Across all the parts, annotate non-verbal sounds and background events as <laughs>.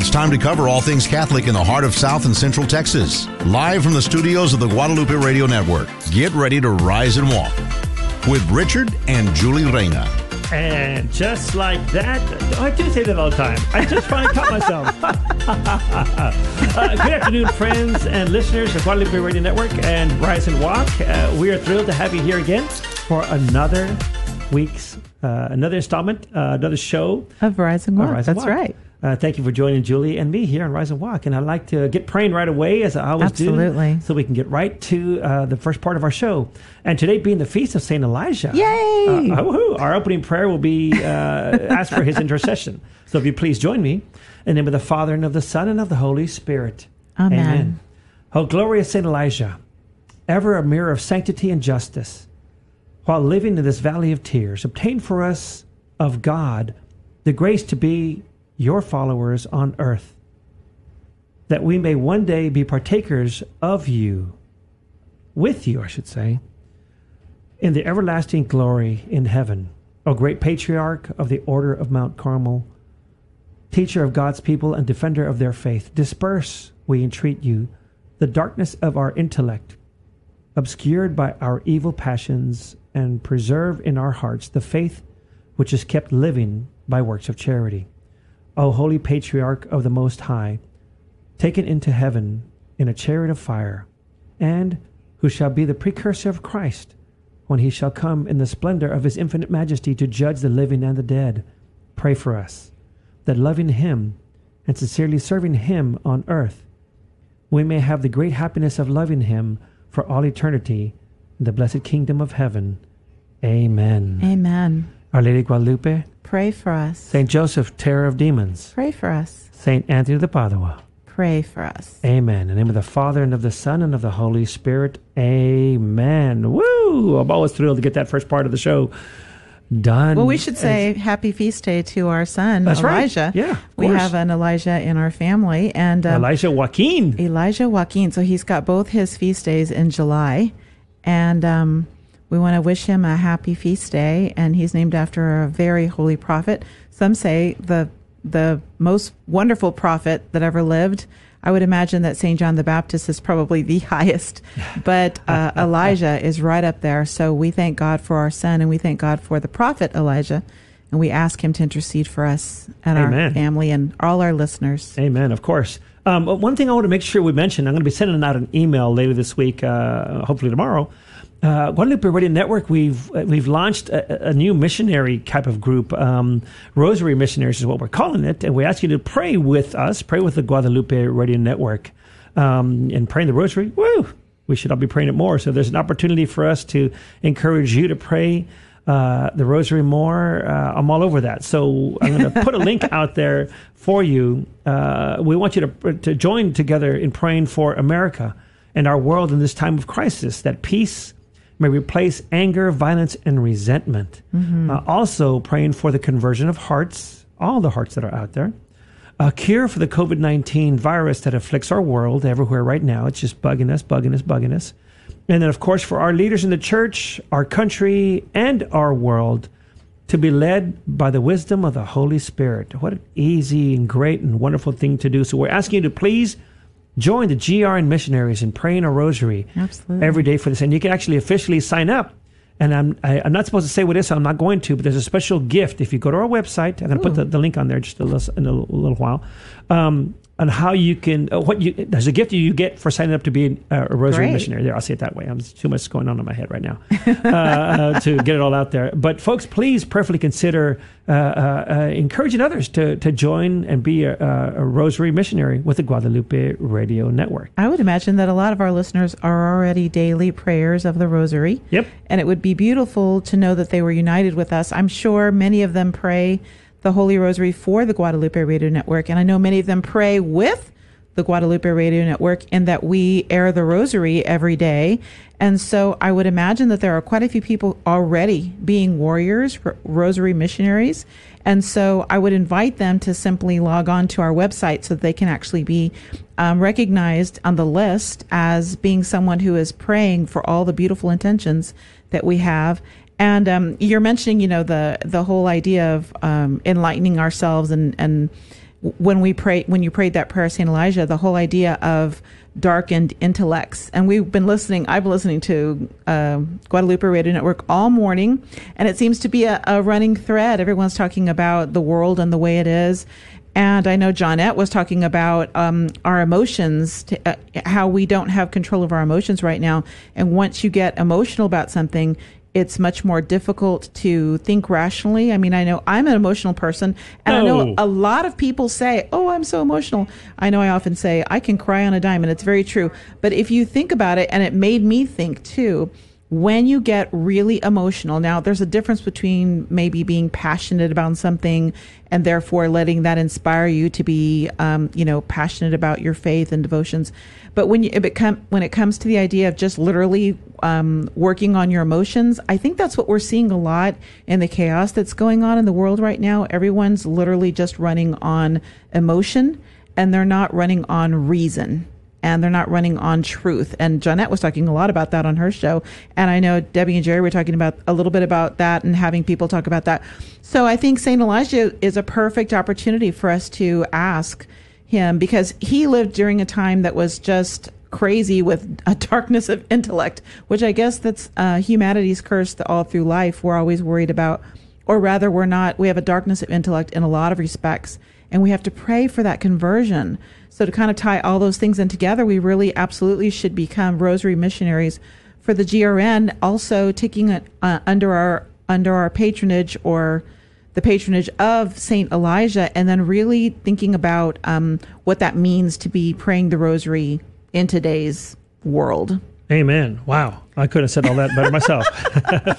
It's time to cover all things Catholic in the heart of South and Central Texas. Live from the studios of the Guadalupe Radio Network. Get ready to rise and walk with Richard and Julie Reyna. And just like that, I do say that all the time. I just try finally caught myself. <laughs> uh, good afternoon, friends and listeners of Guadalupe Radio Network and Rise and Walk. Uh, we are thrilled to have you here again for another week's, uh, another installment, uh, another show of Rise and Walk. Rise and That's Walk. right. Uh, thank you for joining Julie and me here on Rise and Walk. And I'd like to get praying right away, as I always Absolutely. do, so we can get right to uh, the first part of our show. And today being the feast of Saint Elijah. Yay! Uh, woohoo. our opening prayer will be uh, <laughs> ask for his intercession. So if you please join me in the name of the Father and of the Son and of the Holy Spirit. Amen. Oh, glorious Saint Elijah, ever a mirror of sanctity and justice, while living in this valley of tears, obtain for us of God the grace to be your followers on earth, that we may one day be partakers of you, with you, I should say, in the everlasting glory in heaven. O great patriarch of the order of Mount Carmel, teacher of God's people and defender of their faith, disperse, we entreat you, the darkness of our intellect, obscured by our evil passions, and preserve in our hearts the faith which is kept living by works of charity. O holy patriarch of the Most High, taken into heaven in a chariot of fire, and who shall be the precursor of Christ when he shall come in the splendor of his infinite majesty to judge the living and the dead, pray for us that loving him and sincerely serving him on earth, we may have the great happiness of loving him for all eternity in the blessed kingdom of heaven. Amen. Amen. Our Lady Guadalupe, Pray for us. Saint Joseph, terror of demons, Pray for us. Saint Anthony of Padua. Pray for us. Amen. In the name of the Father and of the Son and of the Holy Spirit. Amen. Woo! I'm always thrilled to get that first part of the show done. Well, we should say happy feast day to our son That's right. Elijah. Yeah, we have an Elijah in our family, and um, Elijah Joaquin. Elijah Joaquin. So he's got both his feast days in July, and um, we want to wish him a happy feast day. And he's named after a very holy prophet. Some say the the most wonderful prophet that ever lived. I would imagine that Saint John the Baptist is probably the <laughs> highest, but uh, Elijah is right up there. So we thank God for our son, and we thank God for the prophet Elijah, and we ask him to intercede for us and Amen. our family and all our listeners. Amen, of course. Um, one thing I want to make sure we mention, I'm going to be sending out an email later this week, uh, hopefully tomorrow. Uh, Guadalupe Radio Network, we've we've launched a, a new missionary type of group. Um, Rosary Missionaries is what we're calling it, and we ask you to pray with us, pray with the Guadalupe Radio Network, um, and praying the Rosary. Woo! We should all be praying it more. So there's an opportunity for us to encourage you to pray uh, the Rosary more. Uh, I'm all over that. So I'm going to put a <laughs> link out there for you. Uh, we want you to to join together in praying for America and our world in this time of crisis. That peace may replace anger, violence, and resentment. Uh, also, praying for the conversion of hearts, all the hearts that are out there. A cure for the COVID 19 virus that afflicts our world everywhere right now. It's just bugging us, bugging us, bugging us. And then, of course, for our leaders in the church, our country, and our world to be led by the wisdom of the Holy Spirit. What an easy and great and wonderful thing to do. So, we're asking you to please join the GRN missionaries in praying a rosary Absolutely. every day for this. And you can actually officially sign up. And I'm, I, I'm not supposed to say what it is, so I'm not going to, but there's a special gift. If you go to our website, I'm going to put the, the link on there just a little, in a little while, um, on how you can, uh, what you, there's a gift you get for signing up to be uh, a rosary Great. missionary. There, I'll say it that way. I'm too much going on in my head right now <laughs> uh, uh, to get it all out there. But folks, please prayerfully consider uh, uh, uh, encouraging others to, to join and be a, a rosary missionary with the Guadalupe Radio Network. I would imagine that a lot of our listeners are already daily prayers of the Rosary. Yep. And it would be beautiful to know that they were united with us. I'm sure many of them pray the Holy Rosary for the Guadalupe Radio Network. And I know many of them pray with the Guadalupe Radio Network in that we air the Rosary every day. And so I would imagine that there are quite a few people already being warriors, Rosary missionaries. And so I would invite them to simply log on to our website so that they can actually be um, recognized on the list as being someone who is praying for all the beautiful intentions that we have. And um, you're mentioning, you know, the the whole idea of um, enlightening ourselves and and when we pray, when you prayed that prayer, Saint Elijah, the whole idea of darkened intellects. And we've been listening, I've been listening to uh, Guadalupe Radio Network all morning, and it seems to be a, a, running thread. Everyone's talking about the world and the way it is. And I know Johnnette was talking about um, our emotions, to, uh, how we don't have control of our emotions right now. And once you get emotional about something, it's much more difficult to think rationally. I mean, I know I'm an emotional person, and I know a lot of people say, "Oh, I'm so emotional." I know I often say, "I can cry on a dime," and it's very true. But if you think about it, and it made me think too, when you get really emotional, now there's a difference between maybe being passionate about something and therefore letting that inspire you to be, um, you know, passionate about your faith and devotions. But when you, it become, when it comes to the idea of just literally um, working on your emotions, I think that's what we're seeing a lot in the chaos that's going on in the world right now. Everyone's literally just running on emotion and they're not running on reason and they're not running on truth. And Johnnette was talking a lot about that on her show. And I know Debbie and Jerry were talking about a little bit about that and having people talk about that. So I think St. Elijah is a perfect opportunity for us to ask him because he lived during a time that was just crazy with a <laughs> darkness of intellect, which I guess that's uh, humanity's curse all through life. We're always worried about, or rather, we're not, we have a darkness of intellect in a lot of respects. And we have to pray for that conversion so to kind of tie all those things in together, we really absolutely should become rosary missionaries for the GRN, also taking it uh, under our under our patronage or the patronage of Saint Elijah, and then really thinking about um, what that means to be praying the rosary in today's world. Amen. Wow. I couldn't have said all that better myself.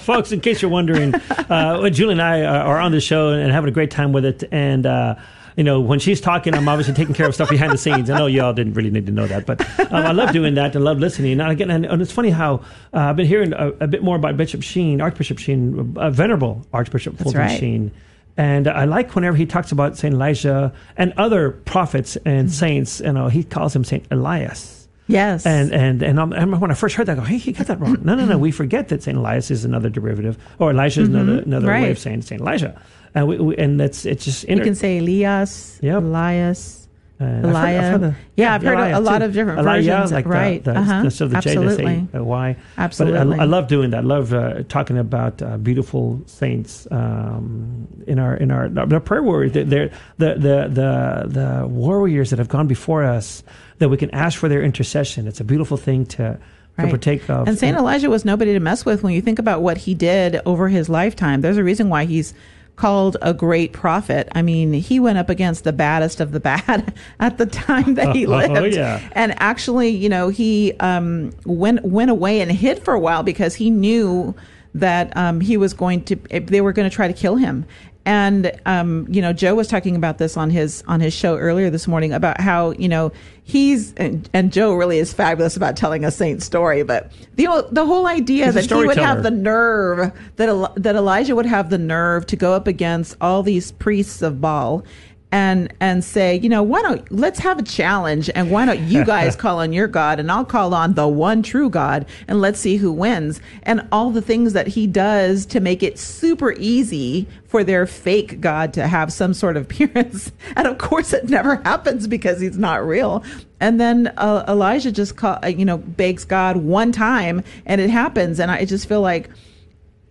<laughs> Folks, in case you're wondering, uh, Julie and I are on the show and having a great time with it. And, uh, you know, when she's talking, I'm obviously taking care of stuff behind the scenes. I know y'all didn't really need to know that, but um, I love doing that and love listening. And again, and, and it's funny how uh, I've been hearing a, a, bit more about Bishop Sheen, Archbishop Sheen, uh, Venerable Archbishop Fulton right. Sheen. And I like whenever he talks about Saint Elijah and other prophets and mm-hmm. saints. You know, he calls him Saint Elias. Yes. And and and I'm, when I first heard that, I go, hey, he got that wrong. No, no, no. We forget that Saint Elias is another derivative, or Elijah is mm-hmm. another another right. way of saying Saint Elijah and we, we, and that's it's just inter- you can say Elias, yep. Elias. Uh, I've yeah, I've heard a, a lot of different Elijah, versions. Like right. The, the, uh-huh. the, the Absolutely. J, Y. Absolutely. But I, I, love doing that. I love uh, talking about uh, beautiful saints um, in our in our the prayer warriors. They're, the, the the the warriors that have gone before us that we can ask for their intercession. It's a beautiful thing to Right. to partake of. And Saint Elijah was nobody to mess with when you think about what he did over his lifetime. There's a reason why he's called a great prophet. I mean, he went up against the baddest of the <laughs> bad at the time that he <laughs> oh, lived. Oh, yeah. And actually, you know, he um, went went away and hid for a while because he knew that um, he was going to they were going to try to kill him and um, you know joe was talking about this on his on his show earlier this morning about how you know he's and, and joe really is fabulous about telling a saint story but the the whole idea he's that he would have the nerve that that elijah would have the nerve to go up against all these priests of baal and and say, you know, why don't let's have a challenge and why don't you guys <laughs> call on your God and I'll call on the one true God and let's see who wins. And all the things that he does to make it super easy for their fake God to have some sort of <laughs> appearance. And of course it never happens because he's not real. And then uh, Elijah just call, uh, you know, begs God one time and it happens. And I just feel like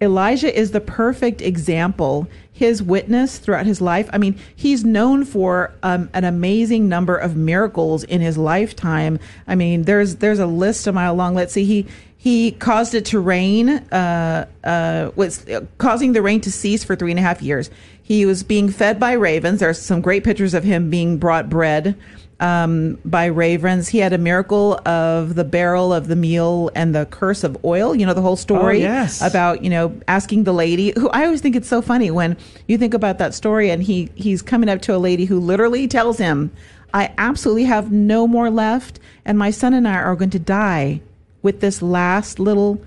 Elijah is the perfect example. His witness throughout his life. I mean, he's known for um, an amazing number of miracles in his lifetime. I mean, there's there's a list a mile long. Let's see. He he caused it to rain. Uh, uh, was causing the rain to cease for three and a half years. He was being fed by ravens. There's some great pictures of him being brought bread um, by ravens. He had a miracle of the barrel of the meal and the curse of oil. You know the whole story oh, yes. about you know asking the lady who I always think it's so funny when you think about that story and he he's coming up to a lady who literally tells him, "I absolutely have no more left, and my son and I are going to die with this last little."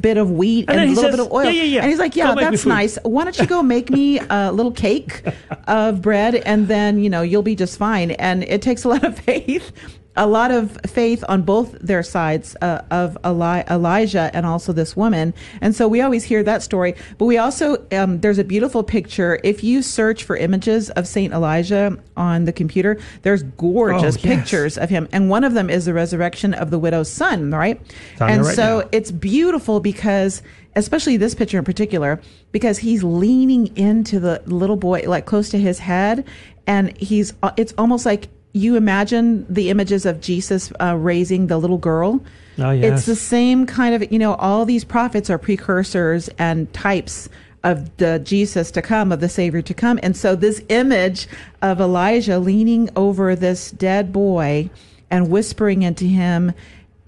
Bit of wheat and, and a little says, bit of oil. Yeah, yeah, yeah. And he's like, yeah, that's nice. Why don't you go make me <laughs> a little cake of bread and then, you know, you'll be just fine. And it takes a lot of <laughs> faith a lot of faith on both their sides uh, of Eli- Elijah and also this woman. And so we always hear that story. But we also, um, there's a beautiful picture. If you search for images of Saint Elijah on the computer, there's gorgeous Oh, yes. pictures of him. And one of them is the resurrection of the widow's son, right? and right so now. it's beautiful because especially this picture in particular because he's leaning into the little boy like close to his head and he's uh, it's almost like you imagine the images of jesus uh, raising the little girl Oh, yes. it's the same kind of you know all these prophets are precursors and types of the Jesus to come, of the Savior to come. And so this image of Elijah leaning over this dead boy and whispering into him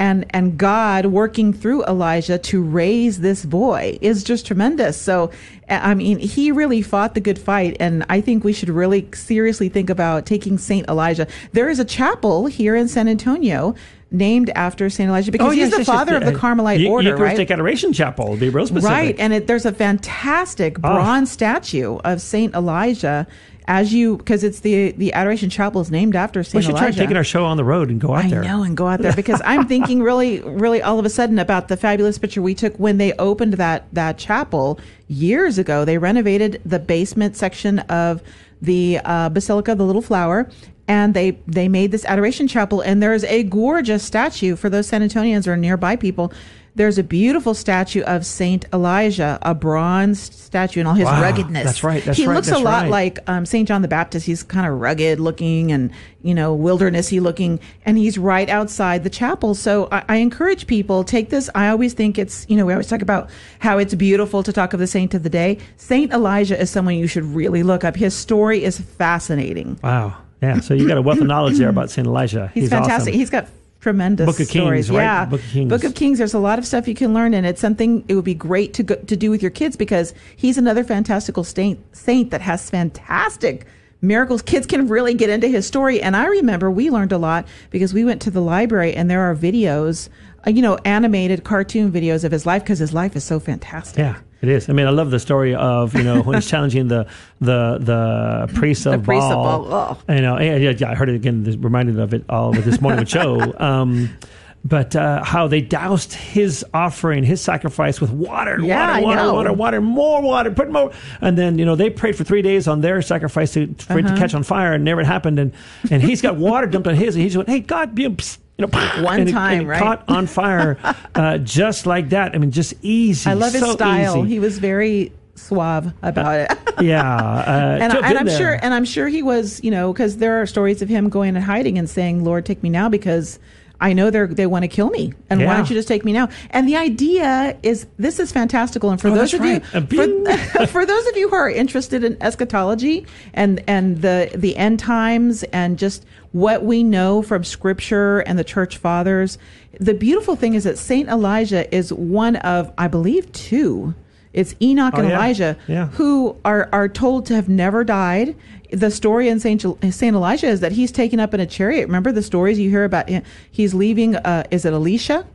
and and God working through Elijah to raise this boy is just tremendous. So I mean, he really fought the good fight, and I think we should really seriously think about taking Saint Elijah. There is a chapel here in San Antonio named after Saint Elijah because he's Oh, yes, the yes, yes, father of the uh, Carmelite Eu- order, Eucharistic right? Adoration Chapel. Be real specific. Right, and it, there's a fantastic Oh. bronze statue of Saint Elijah as you because it's the the Adoration Chapel is named after Saint. we should Elijah. try taking our show on the road and go out I there. know, and go out there because I'm thinking really, really all of a sudden about the fabulous picture we took when they opened that that chapel years ago. They renovated the basement section of the uh, Basilica of the Little Flower, and they they made this adoration chapel. And there's a gorgeous statue for those San Antonians or nearby people. There's a beautiful statue of Saint Elijah, a bronze statue, and all his Wow, ruggedness. that's right, that's he right, looks a lot right. like um, Saint John the Baptist. He's kind of rugged looking and you know wildernessy looking, and he's right outside the chapel. So I, I encourage people take this. I always think it's you know we always talk about how it's beautiful to talk of the saint of the day. Saint Elijah is someone you should really look up. His story is fascinating. Wow. Yeah. So you got a wealth of knowledge there about Saint Elijah. He's, fantastic. awesome. He's got tremendous Book of Kings, stories. right? Yeah, Book of Kings. Book of Kings. There's a lot of stuff you can learn, and it's something it would be great to go, to do with your kids because he's another fantastical saint saint that has fantastic miracles. Kids can really get into his story, and I remember we learned a lot because we went to the library and there are videos, uh, you know, animated cartoon videos of his life because his life is so fantastic. Yeah, it is. I mean, I love the story of you know when he's <laughs> challenging the the the priest of priest of Baal. Baal, oh. You know, yeah, yeah, I heard it again. this- Reminded of it all with this morning with Joe. <laughs> Um, but uh, how they doused his offering, his sacrifice with water, Yeah, water, water, water, water, more water, put more, and then you know they prayed for three days on their sacrifice to, for Uh-huh. it to catch on fire, and never happened. And and he's got water dumped on his, and he's going, "Hey God, be a psst," you know, <laughs> One time, it right? caught on fire, <laughs> uh, just like that. I mean, just easy. I love his so style. easy. He was very suave about it. yeah, uh, <laughs> and, I, and I'm there. sure, and I'm sure he was, you know, because there are stories of him going and hiding and saying, "Lord, take me now," because I know they they want to kill me, and Yeah. why don't you just take me now? And the idea is this is fantastical, and for Oh, those of right. You, for, <laughs> for those of you who are interested in eschatology and and the the end times and just what we know from Scripture and the Church Fathers, the beautiful thing is that Saint Elijah is one of, I believe, two. It's Enoch Oh, and yeah. Elijah Yeah. who are, are told to have never died. The story in Saint Saint Elijah is that he's taken up in a chariot. Remember the stories you hear about him? He's leaving. Uh, is it Elisha?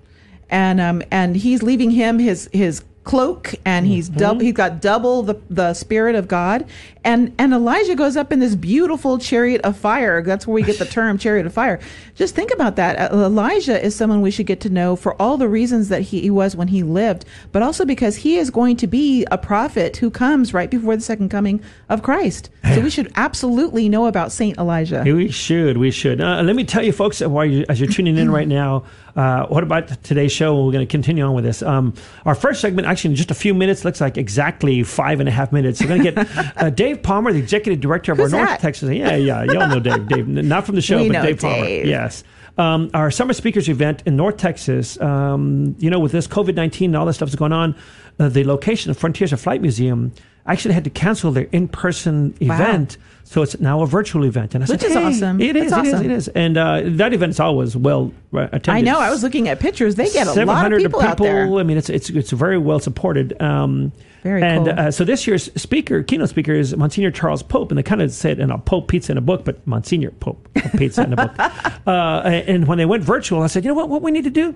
And um and he's leaving him his his cloak and he's Mm-hmm. double he's got double the the spirit of God. And and Elijah goes up in this beautiful chariot of fire. That's where we get the <laughs> term chariot of fire. Just think about that. Uh, Elijah is someone we should get to know for all the reasons that he, he was when he lived but also because he is going to be a prophet who comes right before the second coming of Christ. So we should absolutely know about Saint Elijah. We should, we should. Uh, let me tell you, folks, while you, as you're tuning in right now, uh, what about today's show? We're going to continue on with this. Um, our first segment, actually, in just a few minutes, looks like exactly five and a half minutes. We're going to get <laughs> uh, Dave Palmer, the executive director of Who's our North? Texas. Yeah, yeah, y'all know Dave. <laughs> Dave, not from the show, We but know Dave Palmer. Yes. Um, our summer speakers event in North Texas, um, you know, with this COVID 19 and all this stuff that's going on, uh, the location of Frontiers of Flight Museum actually had to cancel their in person Wow. event. So it's now a virtual event. And I Which said, is "Hey, awesome. It is, That's it is, awesome. it is. And uh, that event's always well uh, attended. I know I was looking at pictures they get a lot of 700 people, out there I mean, it's it's it's very well supported. Um, Very and cool. uh, so this year's speaker, keynote speaker, is Monsignor Charles Pope, and they kind of said, "And a Pope pizza in a book," but Monsignor Pope pizza in a book. <laughs> Uh, and when they went virtual, I said, "You know what? What we need to do."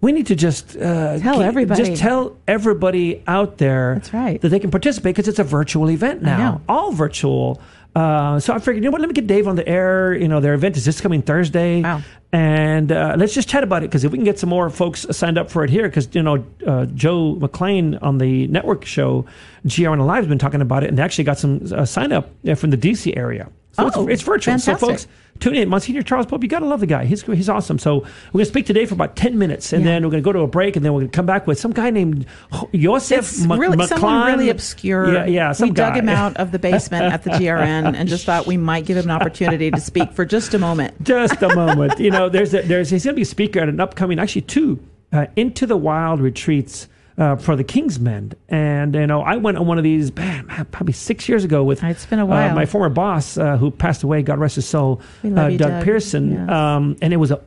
We need to just uh, Tell everybody. Just tell everybody out there That's right. that they can participate because it's a virtual event now, all virtual. Uh, so I figured, you know what? Let me get Dave on the air. You know, their event is this coming Thursday, Wow. And uh, let's just chat about it because if we can get some more folks signed up for it here, because you know uh, Joe McClane on the network show GRN Alive has been talking about it, and they actually got some uh, sign up uh, from the DC area. So Oh, it's, it's virtual. So folks, tune in. Monsignor Charles Pope, you got to love the guy. He's he's awesome. So we're going to speak today for about ten minutes, and Yeah. then we're going to go to a break, and then we're going to come back with some guy named Joseph It's Mc- really someone really obscure. Yeah, yeah. Some we dug him out of the basement at the GRN and just thought we might give him an opportunity to speak for just a moment. <laughs> just a moment. You know, there's a, there's he's going to be a speaker at an upcoming, actually two, uh, into the wild retreats. Uh, for the Kingsmen, and you know, I went on one of these man, probably six years ago with It's been a uh, my former boss uh, who passed away, God rest his soul, uh, you, Doug, Doug. Pearson, Yes. um, and it was a,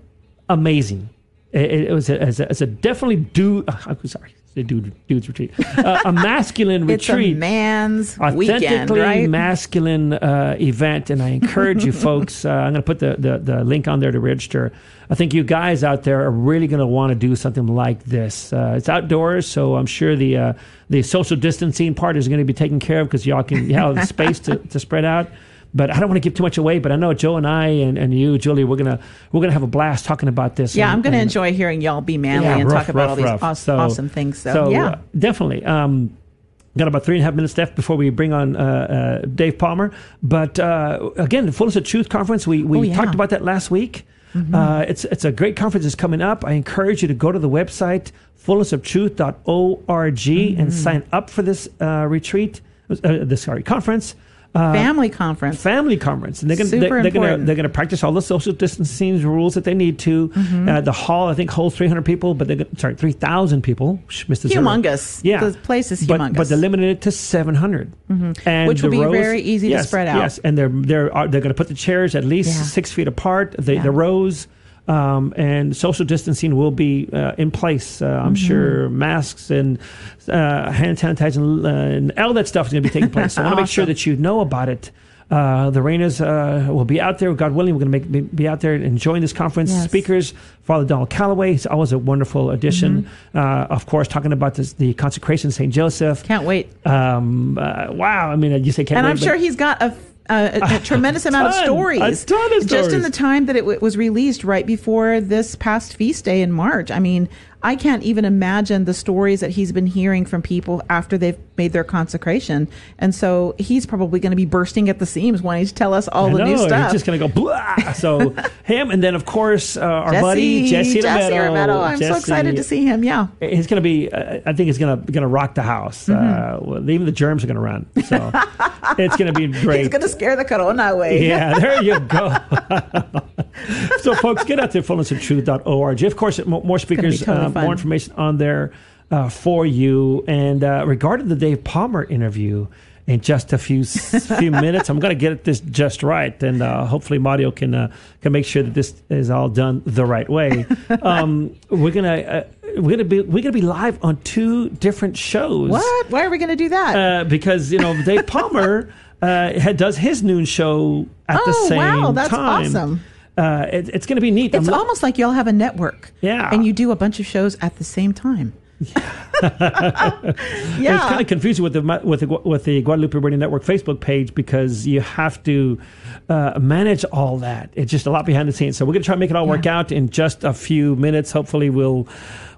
amazing. It, it was a, it's a, a definitely dude. I'm sorry, a dude dudes retreat, uh, a <laughs> masculine It's retreat a man's weekend, right? masculine uh, event, and I encourage you <laughs> folks. Uh, I'm going to put the, the the link on there to register. I think you guys out there are really going to want to do something like this. Uh, it's outdoors, so I'm sure the uh, the social distancing part is going to be taken care of because y'all can you have the space to, to spread out. But I don't want to give too much away. But I know Joe and I and, and you, Julie, we're gonna we're gonna have a blast talking about this. yeah, and- I'm going to and- enjoy hearing y'all be manly yeah, and rough, talk about rough, all these rough. awesome, So- awesome things. So, yeah. uh, definitely. Um, got about three and a half minutes left before we bring on uh, uh, Dave Palmer. But uh, again, the Fullness of Truth conference, we, we Oh, yeah. Mm-hmm. talked about that last week. Uh, it's it's a great conference that's coming up. I encourage you to go to the website fullnessoftruth.org Mm-hmm. and sign up for this uh, retreat, uh, this sorry conference. Uh, Family conference. family conference, and they're going they're, they're going to they're going to practice all the social distancing rules that they need to. Mm-hmm. Uh, the hall, I think, holds 300 people, but they're gonna- sorry, 3,000 people. Mr. The zero. Humongous. Yeah, The place is but, humongous. But they're limited it to 700, and Which will be rows- very easy to spread out. Yes, and they're they're are, they're going to put the chairs at least Yeah. six feet apart. The Yeah. the rows. Um, and social distancing will be uh, in place. Uh, I'm Mm-hmm. sure masks and uh, hand sanitizer and, uh, and all that stuff is going to be taking place. So I want to make sure <laughs> that you know about it. Uh, the Reynas uh, will be out there. God willing, we're going to be, be out there enjoying this conference. Yes. Speakers, Father Donald Calloway, he's always a wonderful addition. Mm-hmm. Uh, of course, talking about this, the consecration of St. Joseph. Can't wait. Um, uh, wow. I mean, you say can't and wait, I'm sure he's got a, a, <laughs> a tremendous amount of stories. a ton of Just in the time that it w- was released right before this past feast day in March. I mean, I can't even imagine the stories that he's been hearing from people after they've made their consecration. And so he's probably going to be bursting at the seams wanting to tell us all I the know, new He's just going to go blah. So <laughs> him, and then of course uh, our buddy Jesse, Jesse. Romero. I'm so excited to see him. Yeah. He's going to be. Uh, I think he's going to going to rock the house. Uh, even the germs are going to run. So <laughs> it's going to be great. Mm-hmm. He's going to scare the corona away. Yeah, <laughs> there you go. so, folks, get out to fullnessoftruth.org. Of course, more speakers, totally uh, fun. more information on there uh, for you. And uh, regarding the Dave Palmer interview, in just a few <laughs> few minutes, I'm going to get this just right, and uh, hopefully, Mario can uh, can make sure that this is all done the right way. <laughs> Um, we're gonna uh, we're gonna be we're gonna be live on two different shows. What? Why are we going to do that? Uh, because you know Dave Palmer <laughs> uh, had, does his noon show at the Oh, same wow, that's time. awesome. Uh, it, it's going to be neat. it's lo- almost like y'all have a network. Yeah. And you do a bunch of shows at the same time. <laughs> It's yeah. kind of confusing with the with the with the Guadalupe Radio Network Facebook page because you have to uh, manage all that. It's just a lot behind the scenes. So we're going to try to make it all work out in just a few minutes. Hopefully, we'll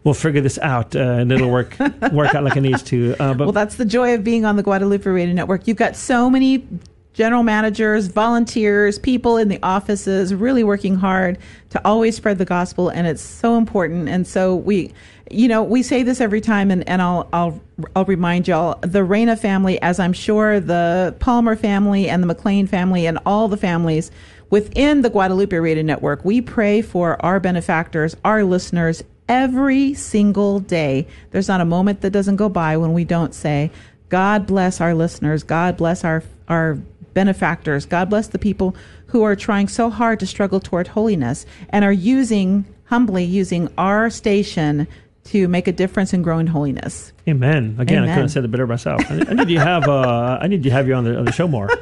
we'll figure this out uh, and it'll work work out like it needs to. Uh, but Well, that's the joy of being on the Guadalupe Radio Network. You've got so many general managers, volunteers, people in the offices really working hard to always spread the gospel, and it's so important. And so we, you know, we say this every time, and, and I'll I'll I'll remind y'all: the Reyna family, as I'm sure the Palmer family and the McClane family and all the families within the Guadalupe Radio Network, we pray for our benefactors, our listeners. Every single day, there's not a moment that doesn't go by when we don't say, God bless our listeners. God bless our our benefactors. God bless the people who are trying so hard to struggle toward holiness and are using humbly using our station to make a difference and grow in holiness. Amen. Again, I couldn't said it better myself. I, I need you have uh, I need to have you on the on the show more. <laughs>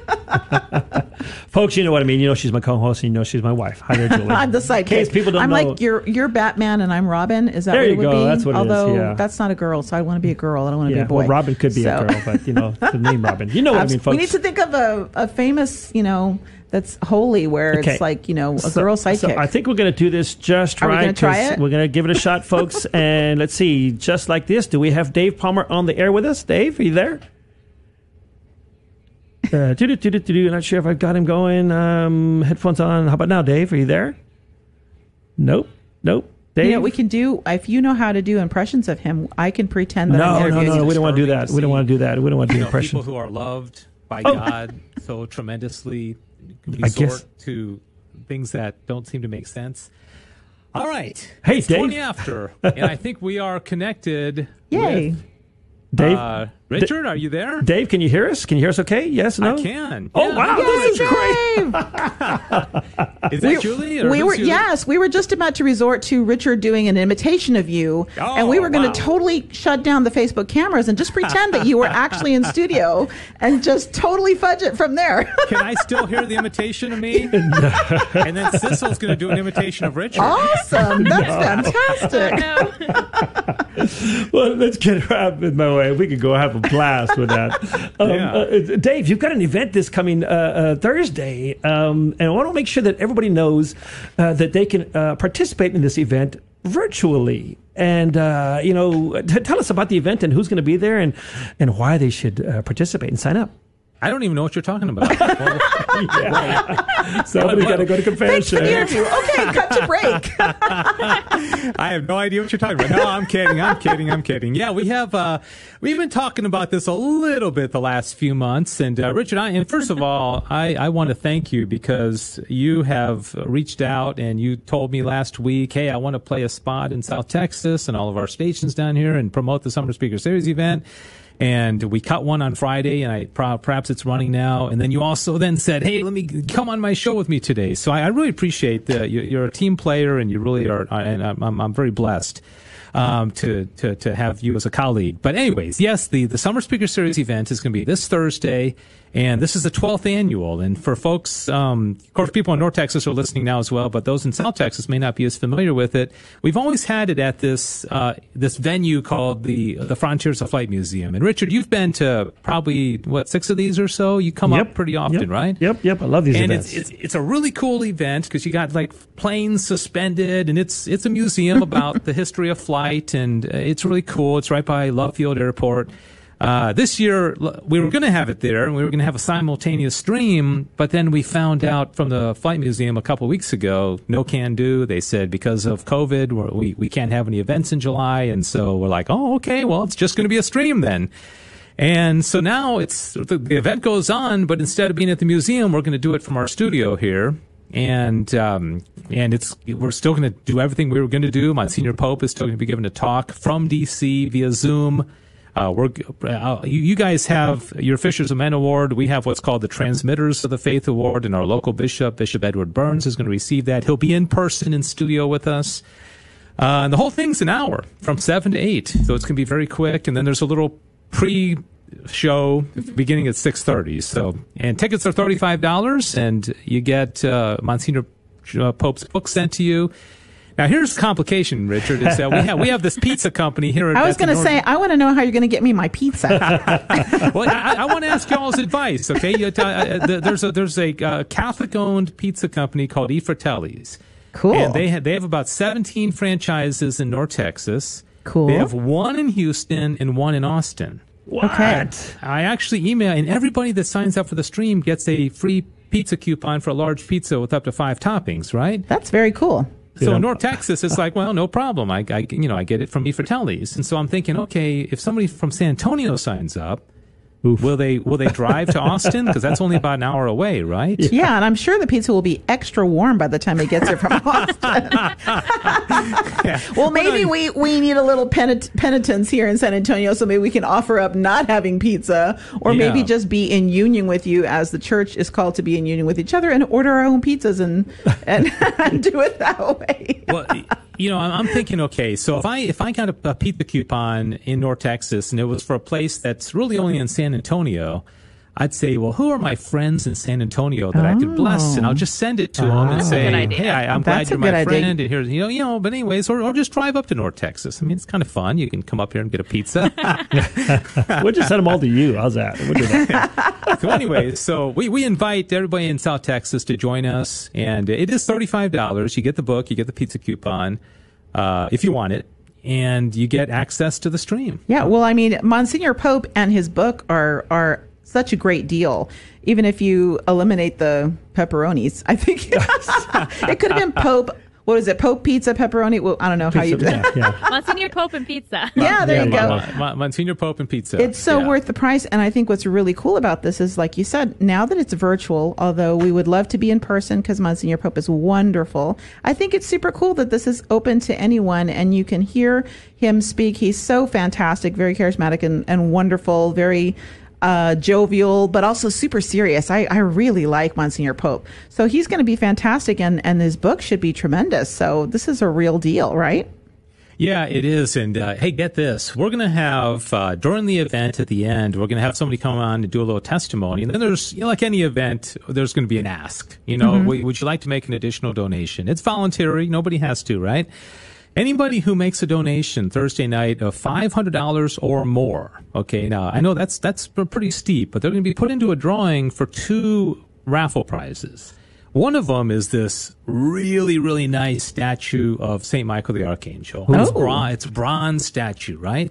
Folks, you know what I mean. You know she's my co-host, and you know she's my wife. Hi there, Julie. <laughs> I'm the sidekick. In case people don't I'm know. like you're you're Batman and I'm Robin. Is that There what you it would go. be? That's what it is, Although yeah. that's not a girl, so I want to be a girl. I don't want to yeah, be a boy. well, Robin could be So- a girl, but you know the name Robin. You know what I <laughs> mean, folks. We need to think of a, a famous, you know, that's holy, where Okay. it's like you know a So- girl so. I think we're going to do this just Are we right. gonna try 'cause it? We're going to give it a shot, folks. <laughs> and let's see, just like this, do we have Dave Palmer on the air with us? Dave, are you there? Uh, do do do do do. Not sure if I've got him going. Um, headphones on. How about now, Dave? Are you there? Nope. Nope. Dave. you know, we can do if you know how to do impressions of him. I can pretend that no, I'm no, no, interviewing no. him. We don't want to do that. to We don't want to do that. We don't want to do you know, impressions. people who are loved by Oh. God so tremendously I guess- resort to things that don't seem to make sense. All right. Hey, it's Dave. 20 after, and I think we are connected. Yay! With, Dave. uh, Richard, are you there? Dave, can you hear us? Can you hear us? Okay. Yes. No. I can. Oh Yeah. wow, this is great. <laughs> Dave! Is that Julie? We were Julie? yes, we were just about to resort to Richard doing an imitation of you, Oh, and we were going to wow. totally shut down the Facebook cameras and just pretend that you were <laughs> actually in studio and just totally fudge it from there. <laughs> Can I still hear the imitation of me? <laughs> and then Sissel's going to do an imitation of Richard. awesome! That's fantastic. Well, let's get her out of my way. We could go have a blast with that. Um, Yeah. uh, Dave, you've got an event this coming uh, uh, Thursday, um, and I want to make sure that everybody knows uh, that they can uh, participate in this event virtually. And uh, you know, t- <laughs> tell us about the event and who's going to be there, and and why they should uh, participate and sign up. I don't even know what you're talking about. <laughs> Well, Somebody's got to go to Thanks for confession. the interview. Okay, cut to break. <laughs> I have no idea what you're talking about. No, I'm kidding. I'm kidding. I'm kidding. Yeah, we have. Uh, we've been talking about this a little bit the last few months. And uh, Richard, I, and first of all, I, I want to thank you because you have reached out and you told me last week, hey, I want to play a spot in South Texas and all of our stations down here and promote the Summer Speaker Series event. And we cut one on Friday, and I perhaps it's running now. And then you also then said, "Hey, let me come on my show with me today." So I, I really appreciate that you, you're a team player, and you really are. And I'm, I'm, I'm very blessed um, to, to to have you as a colleague. But anyways, yes, the the Summer Speaker Series event is going to be this Thursday, and this is the 12th annual. And for folks, um, of course, people in North Texas are listening now as well, but those in South Texas may not be as familiar with it. We've always had it at this uh, this venue called the the Frontiers of Flight Museum. And Richard, you've been to probably what six of these or so. You come up pretty often, Yep. right? Yep, yep. I love these and events. it's, it's it's a really cool event because you got like planes suspended, and it's it's a museum <laughs> about the history of flight, and uh, it's really cool. It's right by Love Field Airport. Uh, this year we were going to have it there, and we were going to have a simultaneous stream, but then we found out from the flight museum a couple weeks ago, no can do. They said because of COVID, we we can't have any events in July, and so we're like, oh, okay, well, it's just going to be a stream then. And so now it's the, the event goes on, but instead of being at the museum, we're going to do it from our studio here. And um, and it's we're still going to do everything we were going to do. Monsignor Pope is still going to be giving a talk from DC via Zoom. Uh, we're uh, you, guys have your Fishers Men Award. We have what's called the Transmitters of the Faith Award, and our local bishop, Bishop Edward Burns, is going to receive that. He'll be in person in studio with us. Uh, and the whole thing's an hour from seven to eight, so it's going to be very quick. And then there's a little pre-show beginning at six thirty. So, and tickets are thirty-five dollars, and you get uh, Monsignor uh, Pope's book sent to you. Now, here's the complication, Richard. Is that we have we have this pizza company here. At, I was going to say, I want to know how you're going to get me my pizza. <laughs> well, I, I want to ask y'all's advice. Okay, You- uh, uh, there's a there's a uh, Catholic-owned pizza company called E Fratelli's. Cool. And they have they have about 17 franchises in North Texas. Cool. They have one in Houston and one in Austin. what? Okay. I actually email, and everybody that signs up for the stream gets a free pizza coupon for a large pizza with up to five toppings. Right. That's very cool. So in North Texas, it's like, well, no problem. I, I, you know, I get it from E Fratelli's, and so I'm thinking, okay, if somebody from San Antonio signs up, will they will they drive to Austin because that's only about an hour away, right? Yeah, and I'm sure the pizza will be extra warm by the time it gets here from <laughs> Austin. well, maybe we, we need a little penit- penitence here in San Antonio, so maybe we can offer up not having pizza, or maybe just be in union with you as the church is called to be in union with each other and order our own pizzas and and, <laughs> and do it that way. well, you know, I'm thinking, okay, so if I if I got a, a pizza coupon in North Texas and it was for a place that's really only in San Antonio, I'd say, well, who are my friends in San Antonio that I could bless, and I'll just send it to them and say, hey, I, I'm That's glad you're good my idea. friend, and here's you know, you know. But anyways, or, or just drive up to North Texas. I mean, it's kind of fun. You can come up here and get a pizza. <laughs> <laughs> We'll just send them all to you. How's that? We'll do that. <laughs> so anyways, so we, we invite everybody in South Texas to join us, and it is thirty five dollars. You get the book, you get the pizza coupon, uh, if you want it, and you get access to the stream. Yeah, well, I mean, Monsignor Pope and his book are are such a great deal. Even if you eliminate the pepperonis, I think <laughs> it could have been Pope. What is it? Pope pizza pepperoni? Well, I don't know how you do yeah, that. yeah. Monsignor Pope and pizza. <laughs> Yeah, there Yeah, you go. Mama. Mon- Monsignor Pope and pizza. It's so Yeah. worth the price. And I think what's really cool about this is, like you said, now that it's virtual, although we would love to be in person because Monsignor Pope is wonderful, I think it's super cool that this is open to anyone and you can hear him speak. He's so fantastic, very charismatic and, and wonderful, very uh, jovial, but also super serious. I, I really like Monsignor Pope. So he's going to be fantastic and, and his book should be tremendous. So this is a real deal, right? Yeah, it is. And uh, hey, get this. We're going to have, uh, during the event at the end, we're going to have somebody come on and do a little testimony. And then there's, you know, like any event, there's going to be an ask. You know, w- would you like to make an additional donation? It's voluntary. Nobody has to, right? Anybody who makes a donation Thursday night of $500 or more. Okay. Now, I know that's, that's pretty steep, but they're going to be put into a drawing for two raffle prizes. One of them is this really, really nice statue of St. Michael the Archangel. It's, Oh. bron- it's bronze statue, right?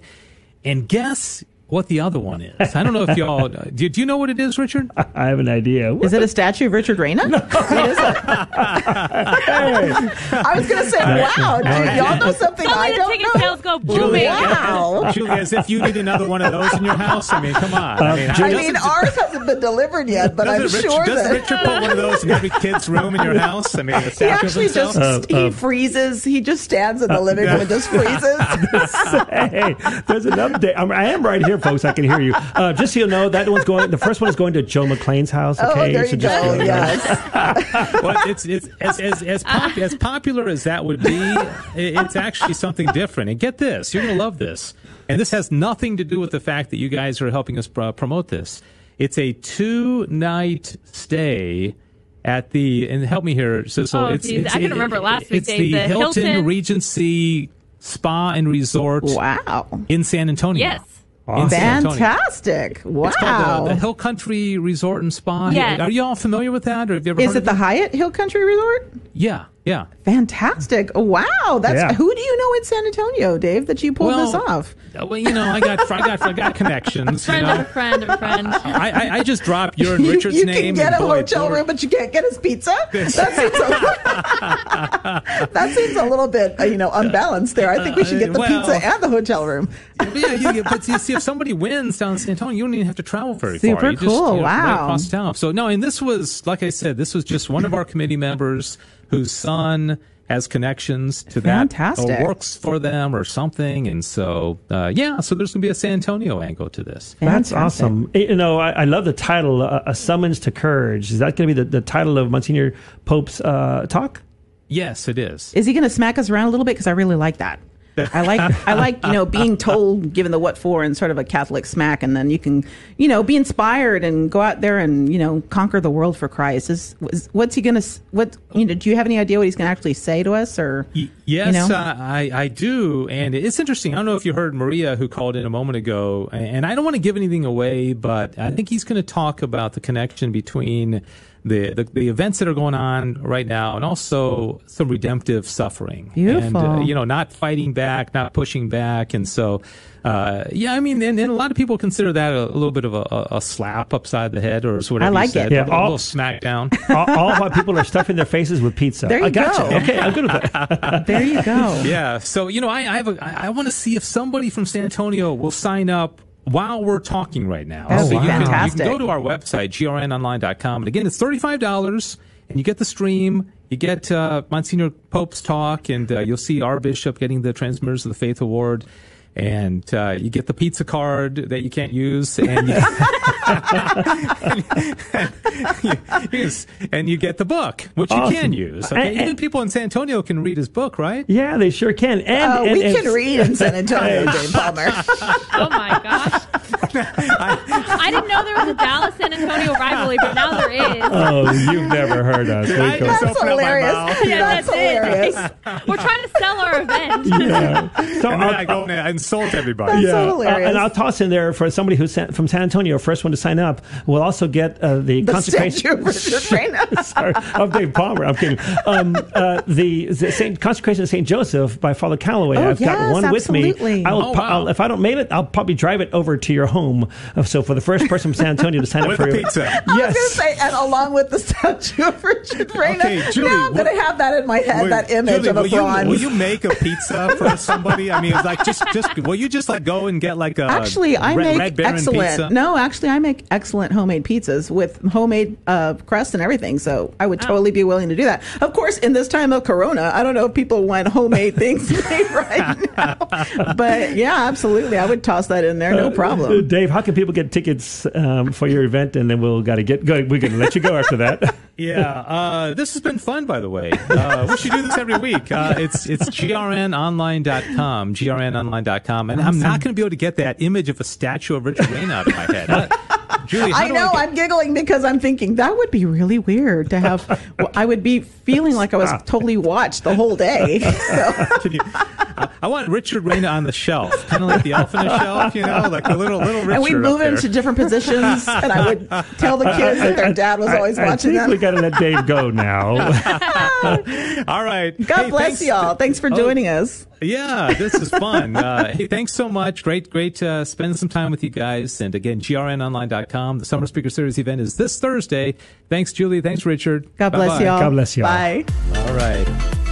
And guess what the other one is? I don't know if y'all, <laughs> do, do you know what it is, Richard? I have an idea. Is it a statue of Richard Reyna? What is it? <laughs> I was going to say, wow, do y'all know something I Suddenly the don't ticket know? sales go booming. Wow. Julie, as if you need another one of those in your house. I mean, come on. I mean, I doesn't- mean, ours hasn't been delivered yet, but I'm doesn't Richard, sure doesn't that Richard put one of those in every <laughs> kid's room in your house? I mean, a he statue of actually himself? just he uh, uh, freezes. He just stands in the living room and just freezes. hey, there's an update. I'm, I am right here, folks. I can hear you. Uh, just so you know, that one's going. The first one is going to Joe McClane's house. oh, there So you just so go. you know. Yes. <laughs> well, it's it's as as as, pop, as popular as that would be. It's actually something different. And get this, you're going to love this. And this has nothing to do with the fact that you guys are helping us pro- promote this. It's a two night stay. At the and help me here, Sissel. Oh, it's, geez, it's, I couldn't remember last week, It's the, The Hilton, Hilton- Regency Spa and Resort Wow. in San Antonio. Yes. In San Antonio. Fantastic. Wow. It's called the, the Hill Country Resort and Spa. Yes. Are you all familiar with that, or have you ever Is heard it of the Hyatt Hill Country Resort? Yeah, yeah. Fantastic. Wow. That's Yeah. who do you know in San Antonio, Dave, that you pulled Well, this off? Uh, Well, you know, I got I got I got connections. <laughs> You Friend of know, a friend of a friend. <laughs> I, I I just dropped <laughs> your and Richard's you name. can get and a boy, hotel George- room, but you can't get his pizza. That seems a, that seems a little bit, uh, you know, unbalanced there. I think we should get the well- pizza and the hotel room. yeah, you, you- but you see, if somebody wins down in San Antonio, you don't even have to travel very Super far. You just, cool. you know, right Wow. across town. So no, and this was, like I said, this was just one of our committee members whose son has connections to that Fantastic. or works for them or something. And so, uh, yeah, so there's going to be a San Antonio angle to this. That's Fantastic. awesome. Eh, You know, I, I love the title, uh, "A Summons to Courage." Is that going to be the, the title of Monsignor Pope's uh, talk? Yes, it is. Is he going to smack us around a little bit? Because I really like that. I like I like you know being told, given the what for, and sort of a Catholic smack, and then you can you know be inspired and go out there and you know conquer the world for Christ. Is, is what's he gonna what you know? Do you have any idea what he's gonna actually say to us or? Yes, you know? uh, I, I do. And it's interesting. I don't know if you heard Maria, who called in a moment ago, and I don't want to give anything away, but I think he's going to talk about the connection between the, the, the events that are going on right now and also some redemptive suffering. And, uh, you know, not fighting back, not pushing back. And so, uh, yeah, I mean, and, and a lot of people consider that a, a little bit of a, a, a slap upside the head or whatever I you like said, it. Yeah, a, all- little smackdown. <laughs> all, all while people are stuffing their faces with pizza. There you I got go. you. Okay, I'm good with that. <laughs> There you go. Yeah. So you know, I I, have a, I, I want to see if somebody from San Antonio will sign up while we're talking right now. That would so be you can, you can go to our website grnonline.com, and again, it's thirty five dollars, and you get the stream. You get uh, Monsignor Pope's talk, and uh, you'll see our bishop getting the Transmitters of the Faith Award. And uh, you get the pizza card that you can't use, and you, <laughs> Yes, and you get the book, which Awesome. you can use. Okay? And- and- Even people in San Antonio can read his book, right? Yeah, they sure can. And, Uh, and- we and- can read in San Antonio, <laughs> Dave Palmer. Oh my gosh. I didn't know there was a Dallas San Antonio rivalry, but now there is. Oh, you've never heard us. We I go- just That's opened up my hilarious. mouth. Yeah, That's that's it. hilarious. We're trying to sell our event. yeah. So And then I'll- I go and insult <laughs> everybody. That's yeah, so hilarious. uh, and I'll toss in there for somebody who's san- from San Antonio, first one to sign up. We'll also get uh, the, The consecration statue of Richard Reyna. Sorry, of Dave Palmer. I'm kidding. Um, uh, the, the Saint, consecration of Saint Joseph by Father Calloway. Oh, I've got yes, one with me. I'll, Oh, wow. I'll- if I don't make it, I'll probably drive it over to your home. Uh, So for the first person from San Antonio to sign up for the your- pizza. I was going yes. to say, and along with the statue of Richard Reyna, Okay, Julie, now I'm going to have that in my head, Wait, that image Julie, of a will you, will you make a pizza for somebody? I mean, it's like just, just <laughs> will you just like go and get like a Actually, I Red, make Red Baron excellent. pizza? No, actually, I make excellent homemade pizzas with homemade uh, crust and everything. So I would totally be willing to do that. Of course, in this time of Corona, I don't know if people want homemade things <laughs> made right now, but yeah, absolutely, I would toss that in there, no Uh, problem. Dave, how can people get tickets um, for your event? And then we'll got to get go. We're going to let you go after that. <laughs> Yeah, uh, this has been fun, by the way. Uh, we should do this every week. Uh, it's it's grnonline.com, grnonline.com, and I'm not going to be able to get that image of a statue of Richard Reyna out of my head. <laughs> Julie, I know. I I'm giggling because I'm thinking That would be really weird to have. well, <laughs> I would be feeling like I was ah. totally watched the whole day. <laughs> So. Can you, I, I want Richard Reyna on the shelf, kind of like the elf on the <laughs> shelf, you know, like a little little Richard. and we'd move there. into different positions, and I would tell the kids that their dad was always I, I watching think them. we got to let Dave go now. All right. God Hey, bless thanks- y'all. Thanks for oh. joining us. Yeah, this is fun. uh, <laughs> hey, thanks so much. Great, great uh, spending some time with you guys. And again, grnonline.com. The Summer Speaker Series event is this Thursday. Thanks, Julie. Thanks, Richard. God bless Bye-bye. y'all. God bless y'all. Bye. All right.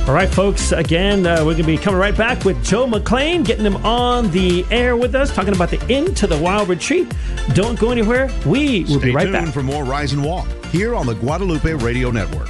All right, folks. Again, uh, we're going to be coming right back with Joe McClane, getting him on the air with us, talking about the Into the Wild retreat. Don't go anywhere. We will Stay be right tuned back. for more Rise and Walk here on the Guadalupe Radio Network.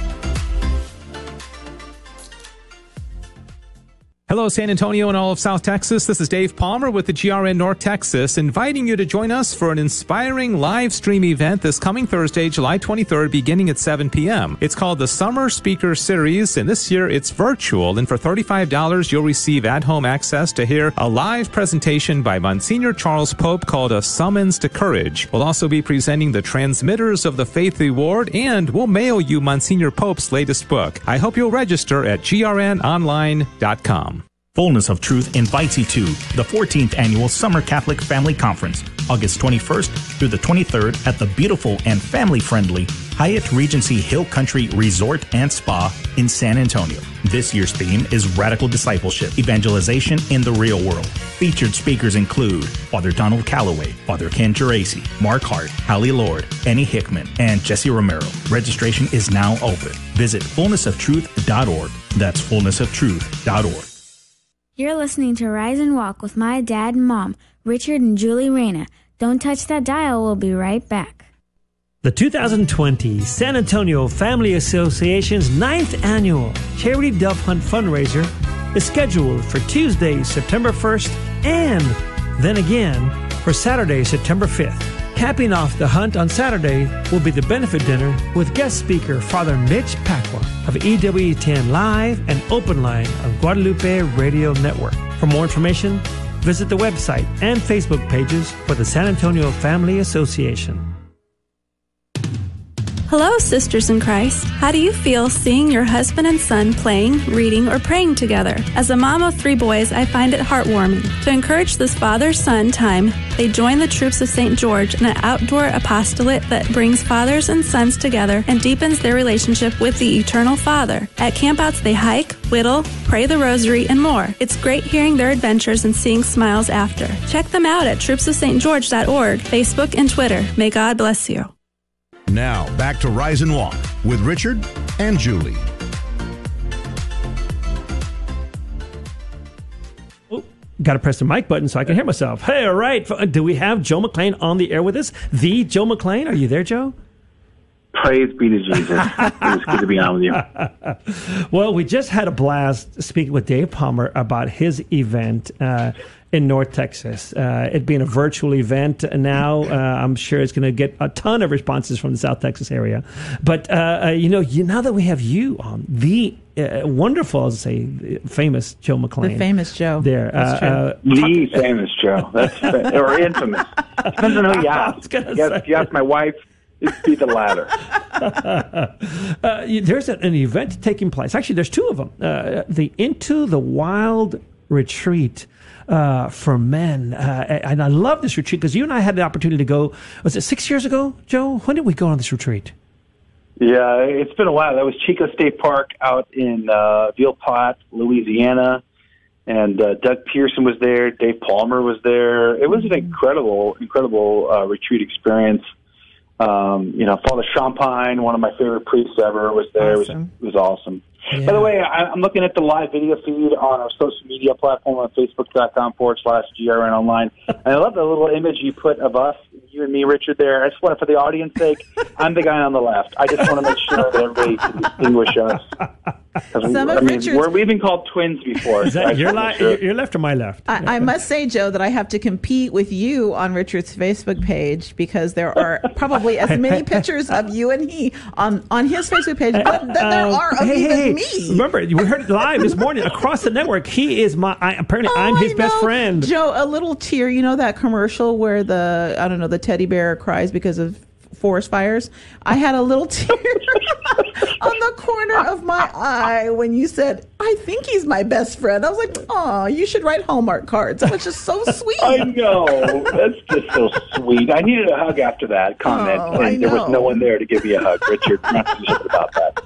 Hello, San Antonio and all of South Texas. This is Dave Palmer with the GRN North Texas, inviting you to join us for an inspiring live stream event this coming Thursday, July 23rd, beginning at 7 p.m. It's called the Summer Speaker Series, and this year it's virtual. And for $35, you'll receive at home access to hear a live presentation by Monsignor Charles Pope called A Summons to Courage. We'll also be presenting the Transmitters of the Faith Award, and we'll mail you Monsignor Pope's latest book. I hope you'll register at grnonline.com. Fullness of Truth invites you to the 14th Annual Summer Catholic Family Conference, August 21st through the 23rd at the beautiful and family friendly Hyatt Regency Hill Country Resort and Spa in San Antonio. This year's theme is Radical Discipleship, Evangelization in the Real World. Featured speakers include Father Donald Calloway, Father Ken Geraci, Mark Hart, Hallie Lord, Annie Hickman, and Jesse Romero. Registration is now open. Visit fullnessoftruth.org. That's fullnessoftruth.org. You're listening to Rise and Walk with my dad and mom, Richard and Julie Reyna. Don't touch that dial. We'll be right back. The 2020 San Antonio Family Association's ninth annual Charity Dove Hunt fundraiser is scheduled for Tuesday, September 1st, and then again for Saturday, September 5th. Capping off the hunt on Saturday will be the benefit dinner with guest speaker Father Mitch Pacwa of EWTN Live and Open Line on Guadalupe Radio Network. For more information, visit the website and Facebook pages for the San Antonio Family Association. Hello, sisters in Christ. How do you feel seeing your husband and son playing, reading, or praying together? As a mom of three boys, I find it heartwarming. To encourage this father son time, they join the troops of St. George in an outdoor apostolate that brings fathers and sons together and deepens their relationship with the eternal Father. At campouts, they hike, whittle, pray the rosary, and more. It's great hearing their adventures and seeing smiles after. Check them out at troopsofstgeorge.org, Facebook, and Twitter. May God bless you. Now, back to Rise and Walk with Richard and Julie. Got to press the mic button so I can hear myself. Hey, all right. Do we have Joe McClane on the air with us? The Joe McClane? Are you there, Joe? Praise be to Jesus. it's good to be on with you. <laughs> Well, we just had a blast speaking with Dave Palmer about his event uh, in North Texas. Uh, it being a virtual event now, uh, I'm sure it's going to get a ton of responses from the South Texas area. But uh, uh, you know, you, now that we have you on, the uh, wonderful, I'll say, famous Joe McClane, The famous Joe. there, That's uh, true. uh, The famous Joe. That's <laughs> or infamous. Depends on who you <laughs> ask. Yes, if you ask my wife, it'd be the latter. <laughs> Uh, there's an, an event taking place. Actually, there's two of them. Uh, the Into the Wild retreat uh, for men, uh, and I love this retreat because you and I had the opportunity to go. Was it six years ago, Joe? When did we go on this retreat? Yeah, it's been a while. That was Chicot State Park out in uh, Ville Platte, Louisiana, and uh, Doug Pearson was there. Dave Palmer was there. It was an incredible, incredible uh, retreat experience. Um, you know, Father Champagne, one of my favorite priests ever, was there. Awesome. It was, it was awesome. By the way, I, I'm looking at the live video feed on our social media platform on Facebook.com forward slash GRN online. And I love the little image you put of us, you and me, Richard, there. I just want for the audience sake, I'm the guy on the left. I just want to make sure that everybody can distinguish us. <laughs> 'Cause we- Some of I mean, Richard's- we're, we've been called twins before. Is so I that just your, li- sure. your left or my left? I, I must say, Joe, that I have to compete with you on Richard's Facebook page because there are probably as many <laughs> pictures of you and he on, on his Facebook page but than there Um, are of hey, even hey, me. Remember, we heard it live this morning across the network. He is my. I, apparently, I'm Oh, his I best friend. Joe, a little tear. You know that commercial where the I don't know the teddy bear cries because of forest fires. I had a little <laughs> tear <laughs> on the corner of my eye when you said, "I think he's my best friend." I was like, "Oh, you should write Hallmark cards." That was just so <laughs> sweet. I know. That's just so sweet. I needed a hug after that comment, Oh, and there was no one there to give me a hug, Richard. Not about that.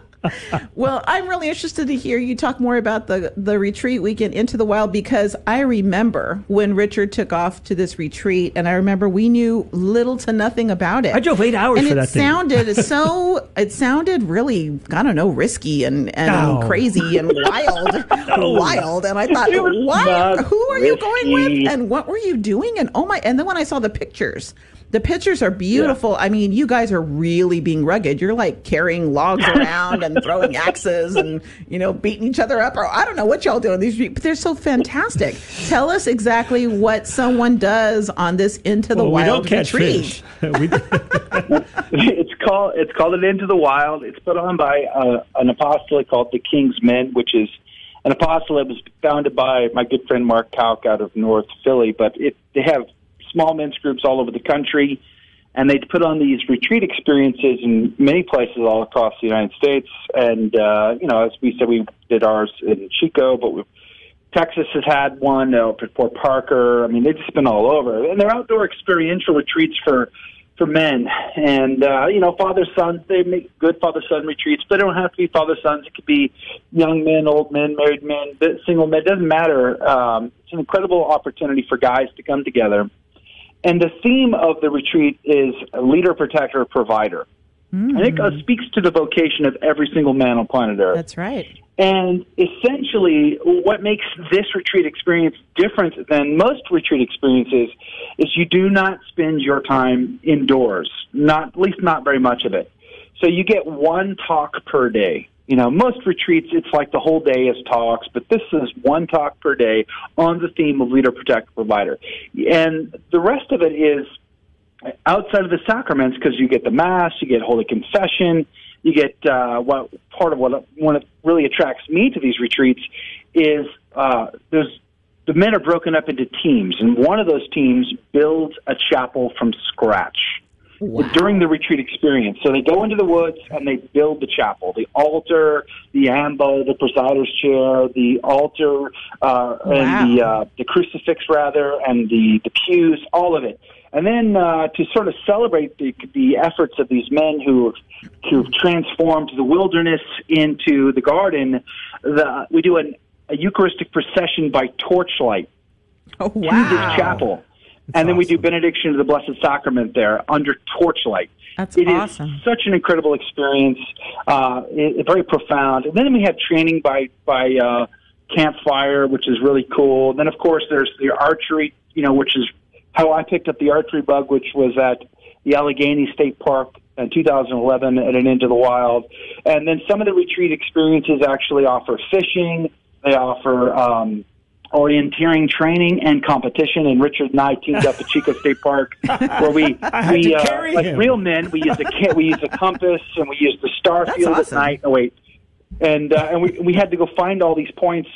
Well, I'm really interested to hear you talk more about the the retreat weekend into the wild because I remember when Richard took off to this retreat, and I remember we knew little to nothing about it. I drove eight hours and for it that thing. sounded <laughs> so. It sounded really, I don't know, risky and and No. crazy and <laughs> wild, wild. And I thought, It was what? not Who are you going with? And what were you doing? And oh my! And then when I saw the pictures. The pictures are beautiful. I mean, you guys are really being rugged. You're like carrying logs <laughs> around and throwing axes and, you know, beating each other up. Or I don't know what y'all do on these streets, but they're so fantastic. Tell us exactly what someone does on this Into the Well, we Wild don't catch retreat. fish. <laughs> we, <laughs> it's called it's called it into the wild. It's put on by uh, an apostolate called the King's Men, which is an apostolate was founded by my good friend Mark Houck out of North Philly. But it they have small men's groups all over the country, and they put on these retreat experiences in many places all across the United States. And uh, you know, as we said, we did ours in Chicot, but we Texas has had one uh, up Fort Parker. I mean, they've just been all over, and they're outdoor experiential retreats for for men. And uh, you know, father sons they make good father son retreats, but they don't have to be father sons. It could be young men, old men, married men, single men. It doesn't matter. Um, it's an incredible opportunity for guys to come together. And the theme of the retreat is leader, protector, provider. And it uh, speaks to the vocation of every single man on planet Earth. That's right. And essentially, what makes this retreat experience different than most retreat experiences is you do not spend your time indoors, not at least not very much of it. So you get one talk per day. You know, most retreats, it's like the whole day is talks, but this is one talk per day on the theme of leader, protector, provider. And the rest of it is outside of the sacraments because you get the mass, you get holy confession, you get uh, what part of what what really attracts me to these retreats is uh, there's the men are broken up into teams, and one of those teams builds a chapel from scratch during the retreat experience. So they go into the woods and they build the chapel, the altar, the ambo, the presider's chair, the altar, uh, and the uh, the crucifix rather, and the the pews, all of it. And then uh, to sort of celebrate the, the efforts of these men who who've transformed the wilderness into the garden, the, we do an, a Eucharistic procession by torchlight Oh, to this wow. Chapel. and then we do benediction of the Blessed Sacrament there under torchlight. That's It is awesome. such an incredible experience, uh, it, it- very profound. And then we have training by by uh, campfire, which is really cool. And then of course there's the archery, you know, which is how I picked up the archery bug, which was at the Allegheny State Park in 2011 at an Into the Wild. And then some of the retreat experiences actually offer fishing. They offer um, orienteering training and competition. And Richard and I teamed up at Chicot State Park, where we <laughs> we uh, like him. real men. We use ca- we use the compass and we use the star That's field awesome. at night. Oh wait, and uh, and we we had to go find all these points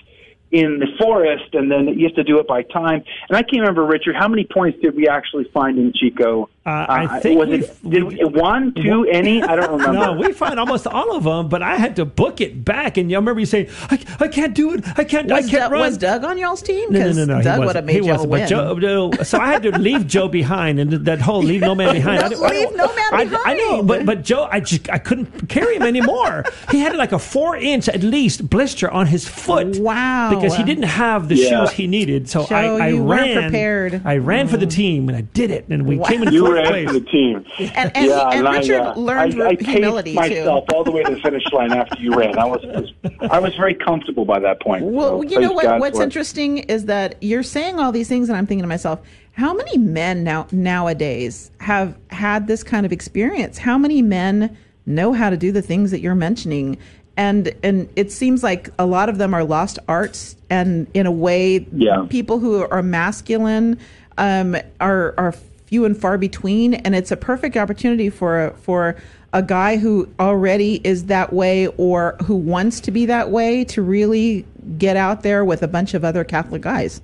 in the forest, and then you have to do it by time. And I can't remember, Richard, how many points did we actually find in Chicot? Uh, I think was we- it did we, one, <laughs> two, any? I don't <laughs> remember. No, we found almost all of them, but I had to book it back. And I remember you saying, "I, I can't do it. I can't. Was, I can't Doug, run." was Doug on y'all's team? No, no, 'Cause no, no. he Doug would wasn't. have made he y'all wasn't. win. Joe, no, so I had to <laughs> leave Joe behind, and that whole leave no man behind. I didn't- Leave no man I, I know, but but Joe, I just I couldn't carry him anymore. he had like a four inch at least blister on his foot. Wow. Because he didn't have the Yeah. shoes he needed. So Joe, I, I you ran. prepared. I ran for the team, and I did it, and we came in You fourth ran for the team. And, and, yeah, and I, Richard uh, learned I, I paced humility myself too. all the way to the finish line after you ran. I was, was I was very comfortable by that point. Well, So you know what? God What's for interesting is that you're saying all these things, and I'm thinking to myself, how many men now nowadays have had this kind of experience? How many men know how to do the things that you're mentioning? And and it seems like a lot of them are lost arts, and in a way, Yeah. people who are masculine um, are are few and far between, and it's a perfect opportunity for for a guy who already is that way or who wants to be that way to really get out there with a bunch of other Catholic guys.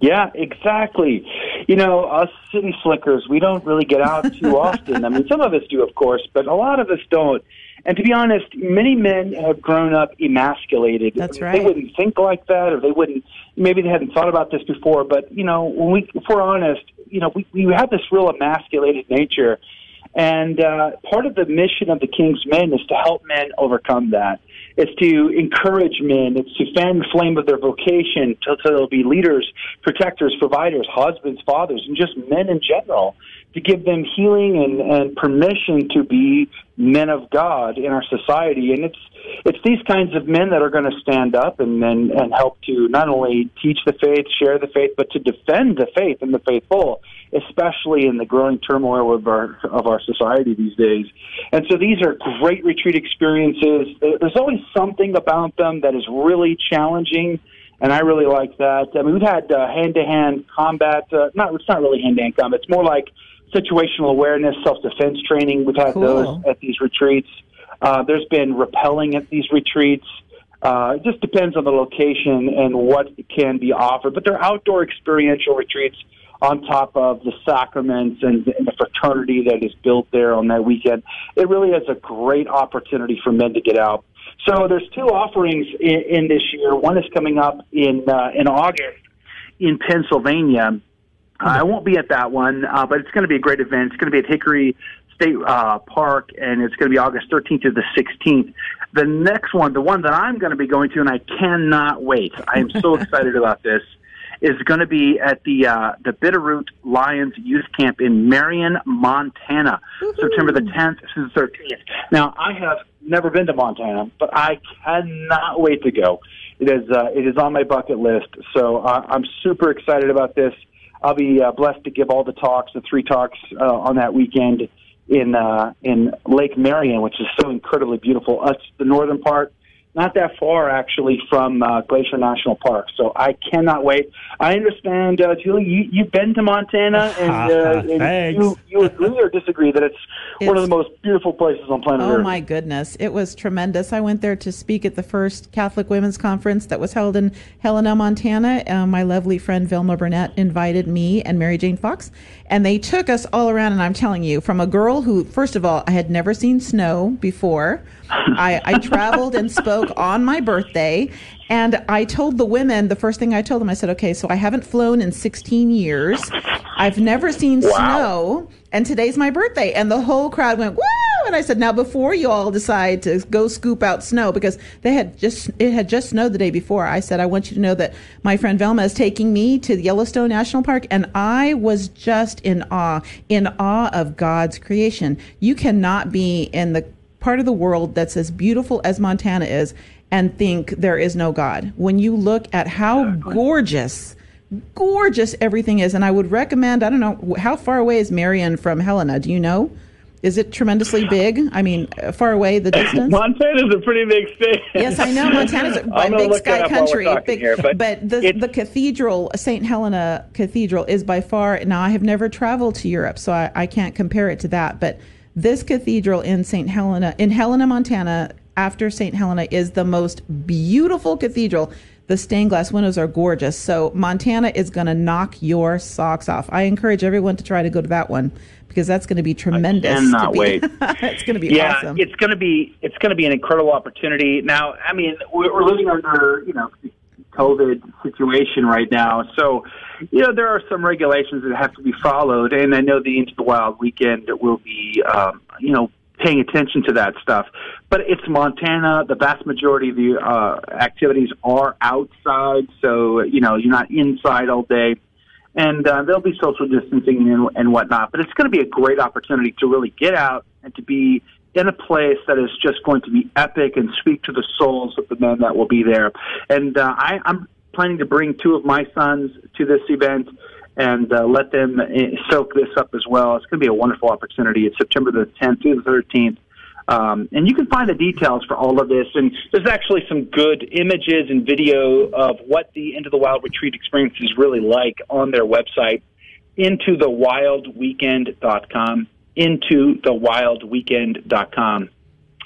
Yeah, exactly. You know, us city slickers, we don't really get out too <laughs> often. I mean, some of us do, of course, but a lot of us don't. And to be honest, many men have grown up emasculated. That's right. They wouldn't think like that, or they wouldn't. Maybe they hadn't thought about this before. But you know, when we, if we're honest, you know, we, we have this real emasculated nature, and uh, part of the mission of the King's Men is to help men overcome that. It's to encourage men. It's to fan the flame of their vocation so they'll be leaders, protectors, providers, husbands, fathers, and just men in general. To give them healing and, and permission to be men of God in our society, and it's it's these kinds of men that are going to stand up and, and and help to not only teach the faith, share the faith, but to defend the faith and the faithful, especially in the growing turmoil of our of our society these days. And so these are great retreat experiences. There's always something about them that is really challenging, and I really like that. I mean, we've had uh, hand-to-hand combat. Uh, not it's not really hand-to-hand combat. It's more like situational awareness, self-defense training. We've had Cool. those at these retreats. Uh, there's been rappelling at these retreats. Uh, it just depends on the location and what can be offered. But they're outdoor experiential retreats on top of the sacraments and, and the fraternity that is built there on that weekend. It really is a great opportunity for men to get out. So there's two offerings in, in this year. One is coming up in uh, in August in Pennsylvania. I won't be at that one, uh, but it's going to be a great event. It's going to be at Hickory State uh, Park, and it's going to be August 13th to the 16th. The next one, the one that I'm going to be going to, and I cannot wait. I am so <laughs> excited about this. Is going to be at the uh, the Bitterroot Lions Youth Camp in Marion, Montana, September the 10th to the 13th. Now, I have never been to Montana, but I cannot wait to go. It is uh, it is on my bucket list, so uh, I'm super excited about this. I'll be uh, blessed to give all the talks, the three talks uh, on that weekend in uh, in Lake Marion, which is so incredibly beautiful. Us, the northern part, not that far actually from uh, Glacier National Park. So I cannot wait. I understand, uh, Julie, you, you've been to Montana, <laughs> and, uh, and you you agree or disagree that it's, one of the most beautiful places on planet Oh Earth. Oh my goodness, it was tremendous. I went there to speak at the first Catholic Women's Conference that was held in Helena, Montana. Uh, my lovely friend Vilma Burnett invited me and Mary Jane Fox, and they took us all around. And I'm telling you, from a girl who, first of all, I had never seen snow before. <laughs> I, I traveled and spoke on my birthday, and I told the women the first thing I told them. I said, "Okay, so I haven't flown in 16 years. I've never seen snow, and today's my birthday." And the whole crowd went, "Woo!" And I said, "Now, before you all decide to go scoop out snow, because they had just it had just snowed the day before, I said, I want you to know that my friend Velma is taking me to Yellowstone National Park, and I was just in awe, in awe of God's creation. You cannot be in the part of the world that's as beautiful as Montana is and think there is no God. When you look at how gorgeous, gorgeous everything is, and I would recommend, I don't know, how far away is Marion from Helena? Do you know? Is it tremendously big? I mean, far away the <laughs> distance? Montana's a pretty big state. Yes, I know Montana's a <laughs> big sky up while we're country. Big, here, but but the the cathedral, St. Helena Cathedral, is by far. Now, I have never traveled to Europe, so I, I can't compare it to that. But this cathedral in St. Helena, in Helena, Montana, after St. Helena, is the most beautiful cathedral The stained glass windows are gorgeous. So Montana is going to knock your socks off. I encourage everyone to try to go to that one because that's going to be tremendous. I cannot be, <laughs> wait. it's going to be yeah, awesome. it's going to be it's going to be an incredible opportunity. Now, I mean, we're, we're living under you know COVID situation right now, so you know there are some regulations that have to be followed, and I know the Into the Wild weekend will be um, you know paying attention to that stuff. But it's Montana. The vast majority of the uh, activities are outside, so you know you're not inside all day and uh, there'll be social distancing and, and whatnot. But it's going to be a great opportunity to really get out and to be in a place that is just going to be epic and speak to the souls of the men that will be there. And uh, I, I'm planning to bring two of my sons to this event and uh, let them uh, soak this up as well. It's going to be a wonderful opportunity. It's September the 10th through the 13th. Um, and you can find the details for all of this. And there's actually some good images and video of what the Into the Wild retreat experience is really like on their website, into the wildweekend.com. Into the wildweekend.com.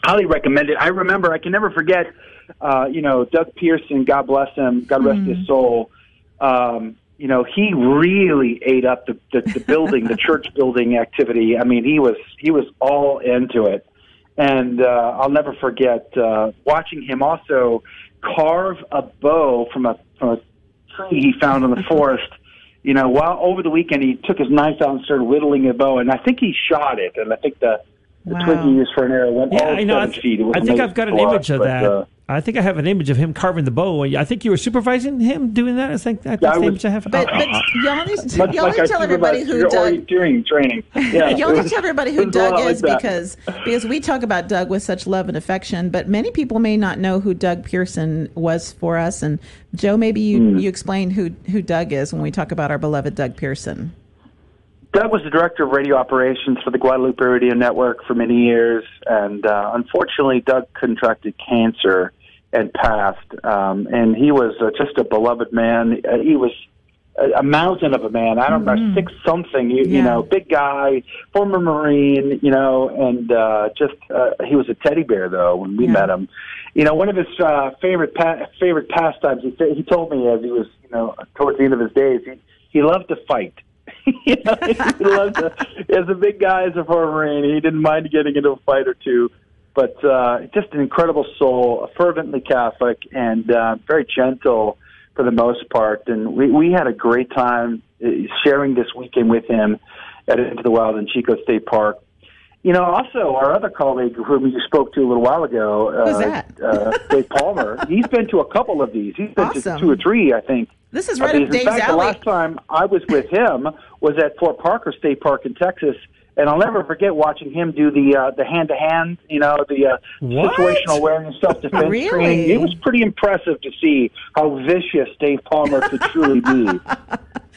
Highly recommend it. I remember, I can never forget, uh, you know, Doug Pearson, God bless him, God rest mm. his soul. Um, you know, he really ate up the, the, the building, the <laughs> church building activity. I mean, he was he was all into it and uh, I'll never forget uh, watching him also carve a bow from a from a tree he found in the <laughs> forest. You know, while over the weekend he took his knife out and started whittling a bow, and I think he shot it, and I think the the wow. twig he used for an arrow went yeah, all I know, seven I th- feet. It was I think I've got an image of but, that. Uh, I think I have an image of him carving the bow. I think you were supervising him doing that. I think that's Yeah, I the was- image I have. But, but oh. y'all need to, <laughs> y'all like need I to tell everybody who your Doug. orienteering training. Yeah, <laughs> Y'all it need to tell everybody who was a lot Doug is that. because because we talk about Doug with such love and affection, but many people may not know who Doug Pearson was for us. And Joe, maybe you, Hmm. you explain who who Doug is when we talk about our beloved Doug Pearson. Doug was the director of radio operations for the Guadalupe Radio Network for many years, and uh, unfortunately, Doug contracted cancer and passed. Um, and he was uh, just a beloved man. Uh, he was a, a mountain of a man. I don't know, six something. You, you know, big guy, former Marine. You know, and uh, just uh, he was a teddy bear though when we Yeah. met him. You know, one of his uh, favorite pa- favorite pastimes. He, he told me as he was, you know, towards the end of his days, he, he loved to fight. <laughs> you know, he loved to, as a big guy, as a former Marine, he didn't mind getting into a fight or two. But uh, just an incredible soul, fervently Catholic, and uh, very gentle for the most part. And we, we had a great time uh, sharing this weekend with him at Into the Wild in Chicot State Park. You know, also our other colleague whom you spoke to a little while ago, uh, uh, Dave Palmer. He's been to a couple of these. He's been Awesome. to two or three, I think. This is right up in Dave's fact, the last time I was with him was at Fort Parker State Park in Texas, and I'll never forget watching him do the uh, the hand to hand, you know, the uh, What? situational awareness self defense Really? training. It was pretty impressive to see how vicious Dave Palmer could truly be. <laughs>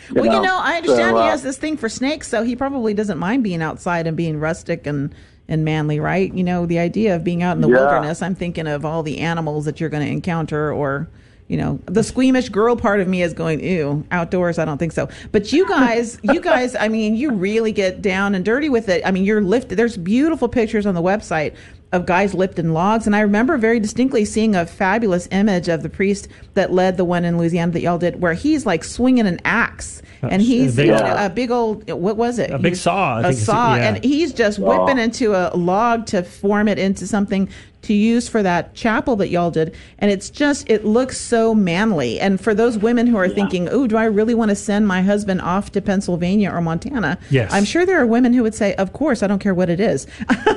You well, you know, I understand So, uh, he has this thing for snakes, so he probably doesn't mind being outside and being rustic and and manly, right? You know, the idea of being out in the Yeah. wilderness. I'm thinking of all the animals that you're going to encounter, or you know, the squeamish girl part of me is going, ew, outdoors. I don't think so. But you guys, you guys, I mean, you really get down and dirty with it. I mean, you're lifted. There's beautiful pictures on the website of guys lifting logs, and I remember very distinctly seeing a fabulous image of the priest that led the one in Louisiana that y'all did, where he's like swinging an axe, and he's a big- you know, a big old what was it? A big He's- saw, I A think saw, yeah. and he's just whipping into a log to form it into something to use for that chapel that y'all did and it's just it looks so manly. And for those women who are thinking oh do i really want to send my husband off to pennsylvania or montana? Yes. i'm sure there are women who would say of course i don't care what it is. <laughs>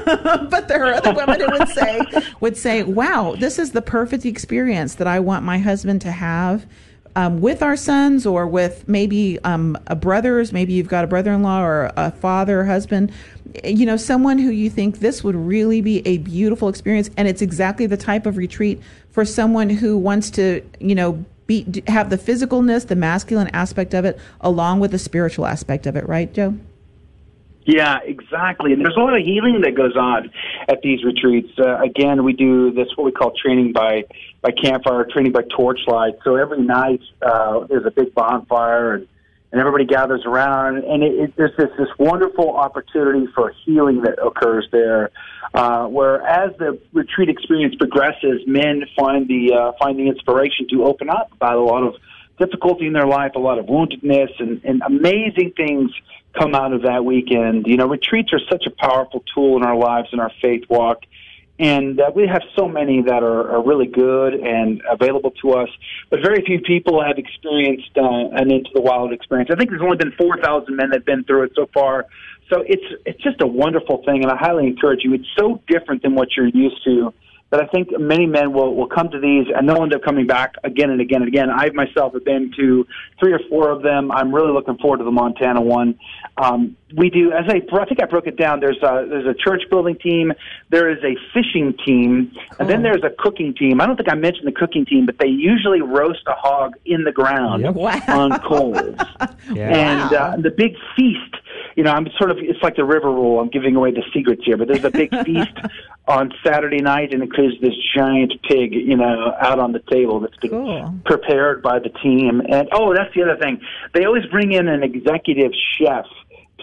But there are other women who would say would say wow this is the perfect experience that i want my husband to have um, with our sons or with maybe um, a brothers maybe you've got a brother-in-law or a father husband you know someone who you think this would really be a beautiful experience. And it's exactly the type of retreat for someone who wants to you know be have the physicalness the masculine aspect of it along with the spiritual aspect of it. Right joe Yeah, exactly. And there's a lot of healing that goes on at these retreats. Uh, again, we do this what we call training by by campfire, training by torchlight. So every night uh, there's a big bonfire, and and everybody gathers around, and it, it, there's this this wonderful opportunity for healing that occurs there. Uh, where as the retreat experience progresses, men find the uh, find the inspiration to open up about a lot of difficulty in their life, a lot of woundedness, and, and amazing things come out of that weekend. You know, retreats are such a powerful tool in our lives and our faith walk. And uh, we have so many that are, are really good and available to us, but very few people have experienced uh, an Into the Wild experience. I think there's only been 4,000 men that have been through it so far. So it's it's just a wonderful thing, and I highly encourage you. It's so different than what you're used to that I think many men will, will come to these and they'll end up coming back again and again and again. I myself have been to three or four of them. I'm really looking forward to the Montana one. Um, we do, as I, I think I broke it down. There's a there's a church building team. There is a fishing team, cool. and then there's a cooking team. I don't think I mentioned the cooking team, but they usually roast a hog in the ground yep. wow. on coals. <laughs> yeah. And uh, the big feast you know, I'm sort of, it's like the river rule. I'm giving away the secrets here, but there's a big <laughs> feast on Saturday night, and includes this giant pig, you know, out on the table that's been cool. prepared by the team. And oh, that's the other thing. They always bring in an executive chef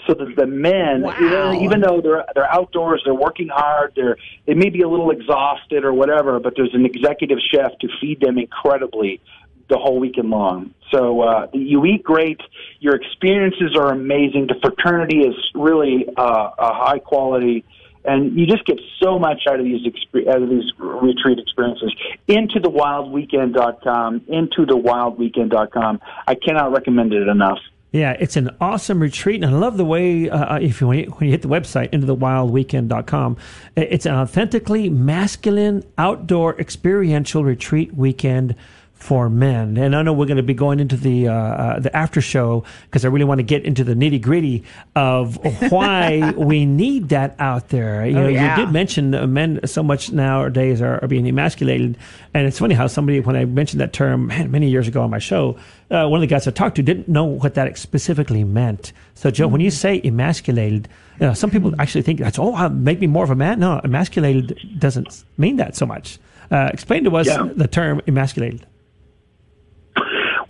so that the men, wow. you know, even though they're they're outdoors, they're working hard, they're they may be a little exhausted or whatever, but there's an executive chef to feed them incredibly the whole weekend long. So uh, you eat great. Your experiences are amazing. The fraternity is really uh, a high quality, and you just get so much out of these exp- out of these retreat experiences. Into the wildweekend.com. Into the wildweekend.com. I cannot recommend it enough. Yeah, it's an awesome retreat, and I love the way uh, uh if you when, you when you hit the website into the wildweekend.com, it's an authentically masculine outdoor experiential retreat weekend for men. And I know we're going to be going into the uh, uh, the after show because I really want to get into the nitty gritty of <laughs> why we need that out there. You oh, know, yeah. you did mention men so much nowadays are, are, being emasculated, and it's funny how somebody when I mentioned that term man, many years ago on my show, uh, one of the guys I talked to didn't know what that specifically meant. So Joe, mm-hmm. when you mm. say emasculated. You know, some people actually think that's oh, make me more of a man. No, emasculated doesn't mean that so much. Uh, explain to us yeah. the term emasculated.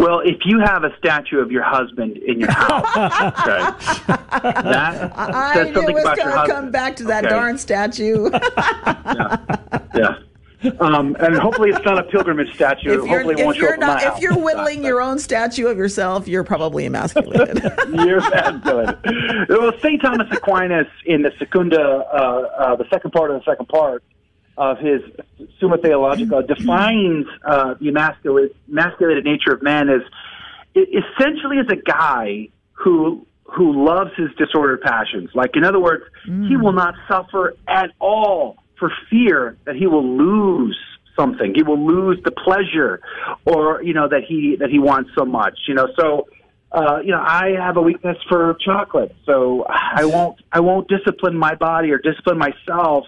Well, if you have a statue of your husband in your house, <laughs> okay, that I says something about your husband. come back to that okay. darn statue. <laughs> yeah. yeah. Um, and hopefully it's not a pilgrimage statue. If hopefully it won't show up not, If you're whittling your own statue of yourself, you're probably emasculated. <laughs> you're emasculated. well, St. Thomas Aquinas in the Secunda, uh, uh, the second part of the second part, of his Summa Theologica defines uh, the emasculated, emasculated nature of man as essentially as a guy who who loves his disordered passions. Like in other words, mm. he will not suffer at all for fear that he will lose something. He will lose the pleasure, or you know that he that he wants so much. You know, so. Uh, you know, I have a weakness for chocolate, so I won't I won't discipline my body or discipline myself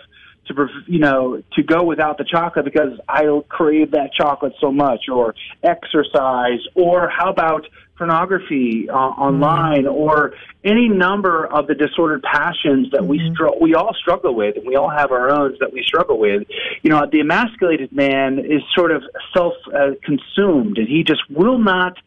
to you know to go without the chocolate because I crave that chocolate so much, or exercise, or how about pornography uh, online, mm-hmm. or any number of the disordered passions that mm-hmm. we str- we all struggle with, and we all have our own that we struggle with. You know, the emasculated man is sort of self uh, consumed, and he just will not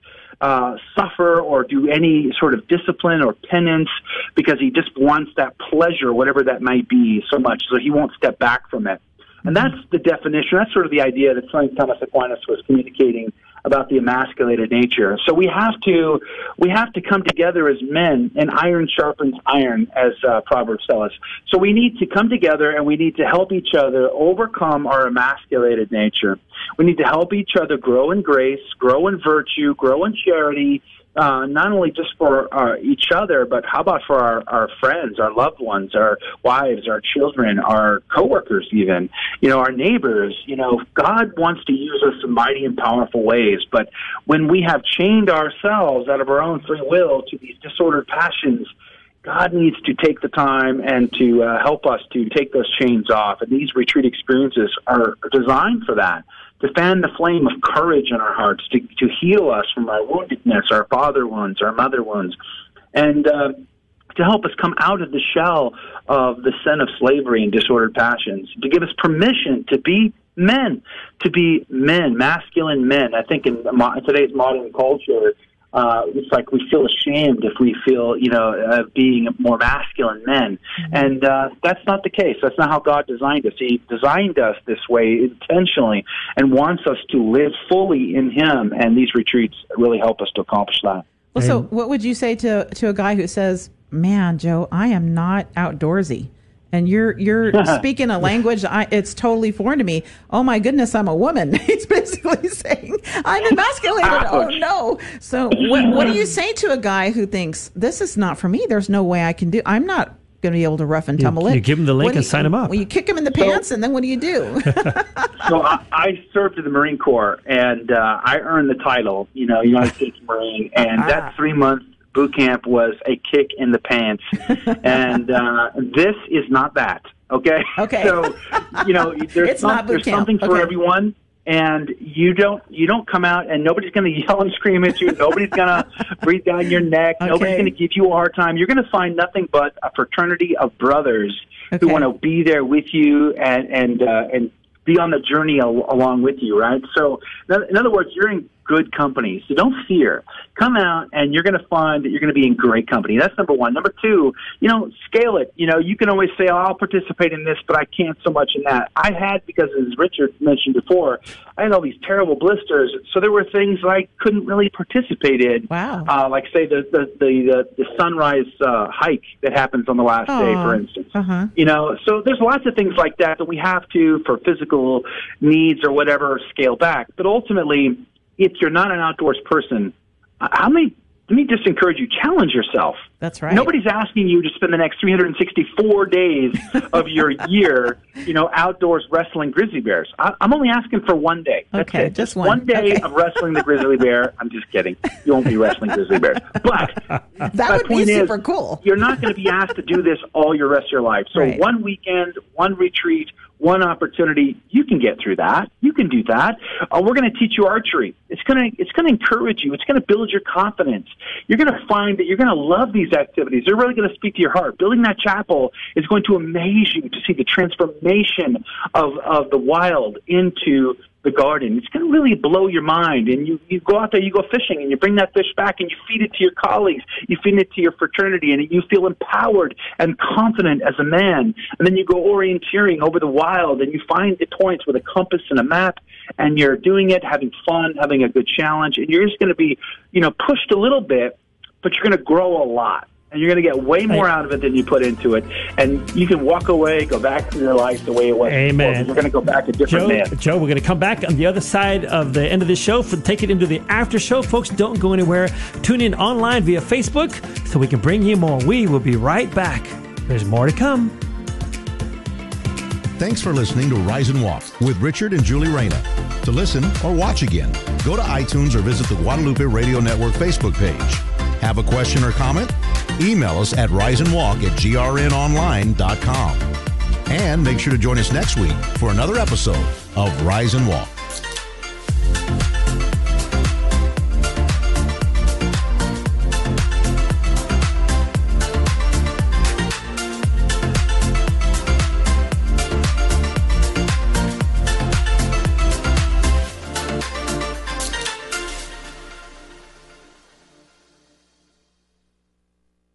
uh, suffer or do any sort of discipline or penance because he just wants that pleasure, whatever that might be, so much, so he won't step back from it. And that's the definition. That's sort of the idea that St. Thomas Aquinas was communicating about the emasculated nature. So we have to we have to come together as men, and iron sharpens iron, as uh, Proverbs tell us. So we need to come together and we need to help each other overcome our emasculated nature. We need to help each other grow in grace, grow in virtue, grow in charity, uh, not only just for uh, each other, but how about for our, our friends, our loved ones, our wives, our children, our coworkers, even, you know, our neighbors. You know, God wants to use us in mighty and powerful ways, but when we have chained ourselves out of our own free will to these disordered passions, God needs to take the time and to uh, help us to take those chains off. And these retreat experiences are designed for that to fan the flame of courage in our hearts, to, to heal us from our woundedness, our father wounds, our mother wounds, and uh, to help us come out of the shell of the sin of slavery and disordered passions, to give us permission to be men, to be men, masculine men. I think in today's modern culture, uh, it's like we feel ashamed if we feel, you know, uh, being more masculine men. Mm-hmm. And uh, that's not the case. That's not how God designed us. He designed us this way intentionally and wants us to live fully in Him. And these retreats really help us to accomplish that. Well, so what would you say to to a guy who says, "Man, Joe, I am not outdoorsy." And you're you're <laughs> speaking a language I, it's totally foreign to me. Oh my goodness, I'm a woman. <laughs> He's basically <laughs> saying I'm emasculated. oh no. So what, what do you say to a guy who thinks this is not for me? There's no way I can do. I'm not going to be able to rough and tumble you, it. You give him the link and you, sign him up. Well, you kick him in the pants, so, and then what do you do? so I, I served in the Marine Corps, and uh, I earned the title, you know, United States Marine, and that three month boot camp was a kick in the pants, <laughs> and uh, this is not that. Okay. Okay. So, you know, <laughs> there's, some, there's something for okay. everyone and you don't you don't come out and nobody's going <laughs> to yell and scream at you nobody's going to breathe down your neck okay. nobody's going to give you a hard time you're going to find nothing but a fraternity of brothers okay. who want to be there with you and and uh, and be on the journey al- along with you right so in other words you're in good company. So don't fear. Come out and you're going to find that you're going to be in great company. That's number one. Number two, you know, scale it. You know, you can always say, oh, I'll participate in this, but I can't so much in that. I had, because as Richard mentioned before, I had all these terrible blisters. So there were things that I couldn't really participate in. Wow. Uh, like, say, the, the, the, the, the sunrise uh, hike that happens on the last day, for instance. Uh-huh. You know, so there's lots of things like that that we have to, for physical needs or whatever, scale back. But ultimately, if you're not an outdoors person, how many? Let me just encourage you: challenge yourself. That's right. Nobody's asking you to spend the next 364 days of your <laughs> year, you know, outdoors wrestling grizzly bears. I, am only asking for one day. That's okay, it. just one. One day okay. of wrestling the grizzly <laughs> bear. I'm just kidding. You won't be wrestling grizzly bears, but that would be super is, cool. You're not going to be asked to do this all your rest of your life. So right. one weekend, one retreat, one opportunity, you can get through that. You can do that. Uh, we're going to teach you archery. It's going to it's going to encourage you. It's going to build your confidence. You're going to find that you're going to love these activities. They're really going to speak to your heart. Building that chapel is going to amaze you to see the transformation of of the wild into the garden. It's going to really blow your mind. And you, you go out there, you go fishing, and you bring that fish back, and you feed it to your colleagues, you feed it to your fraternity, and you feel empowered and confident as a man. And then you go orienteering over the wild, and you find the points with a compass and a map, and you're doing it, having fun, having a good challenge, and you're just going to be, you know, pushed a little bit, but you're going to grow a lot and you're going to get way more out of it than you put into it. And you can walk away, go back to your life the way it was. Amen. Before, you're going to go back a different Joe, man. Joe, we're going to come back on the other side of the end of this show for take it into the after show. Folks, don't go anywhere. Tune in online via Facebook so we can bring you more. We will be right back. There's more to come. Thanks for listening to Rise and Walk with Richard and Julie Reyna. To listen or watch again, go to iTunes or visit the Guadalupe Radio Network Facebook page. Have a question or comment? Email us at riseandwalk at grnonline.com. And make sure to join us next week for another episode of Rise and Walk.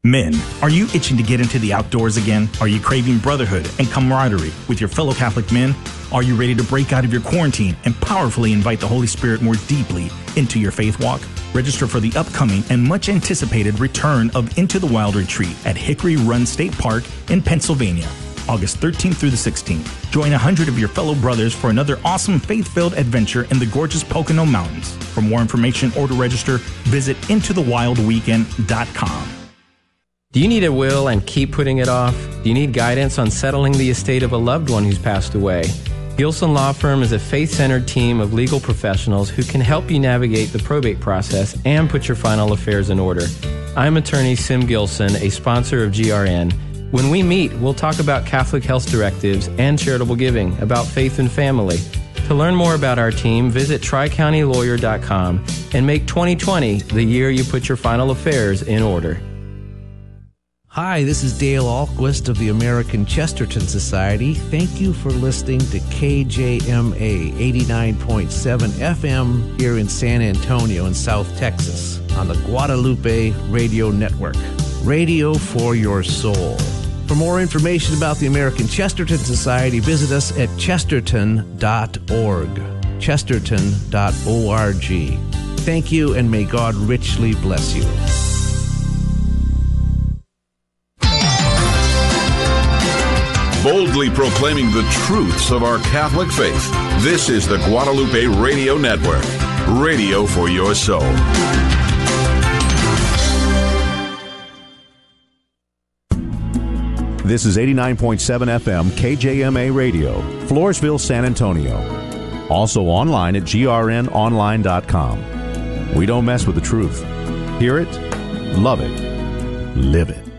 Men, are you itching to get into the outdoors again? Are you craving brotherhood and camaraderie with your fellow Catholic men? Are you ready to break out of your quarantine and powerfully invite the Holy Spirit more deeply into your faith walk? Register for the upcoming and much anticipated return of Into the Wild retreat at Hickory Run State Park in Pennsylvania. August 13th through the 16th. Join a hundred of your fellow brothers for another awesome faith-filled adventure in the gorgeous Pocono Mountains. For more information or to register, visit intothewildweekend.com. Do you need a will and keep putting it off? Do you need guidance on settling the estate of a loved one who's passed away? Gilson Law Firm is a faith centered team of legal professionals who can help you navigate the probate process and put your final affairs in order. I'm attorney Sim Gilson, a sponsor of GRN. When we meet, we'll talk about Catholic health directives and charitable giving, about faith and family. To learn more about our team, visit tricountylawyer.com and make 2020 the year you put your final affairs in order. Hi, this is Dale Ahlquist of the American Chesterton Society. Thank you for listening to KJMA 89.7 FM here in San Antonio in South Texas. on the Guadalupe Radio Network. Radio for your soul. For more information about the American Chesterton Society, visit us at chesterton.org. Chesterton.org. Thank you, and may God richly bless you. Boldly proclaiming the truths of our Catholic faith. This is the Guadalupe Radio Network, radio for your soul. This is 89.7 FM KJMA Radio, Floresville, San Antonio. Also online at grnonline.com. We don't mess with the truth. Hear it, love it, live it.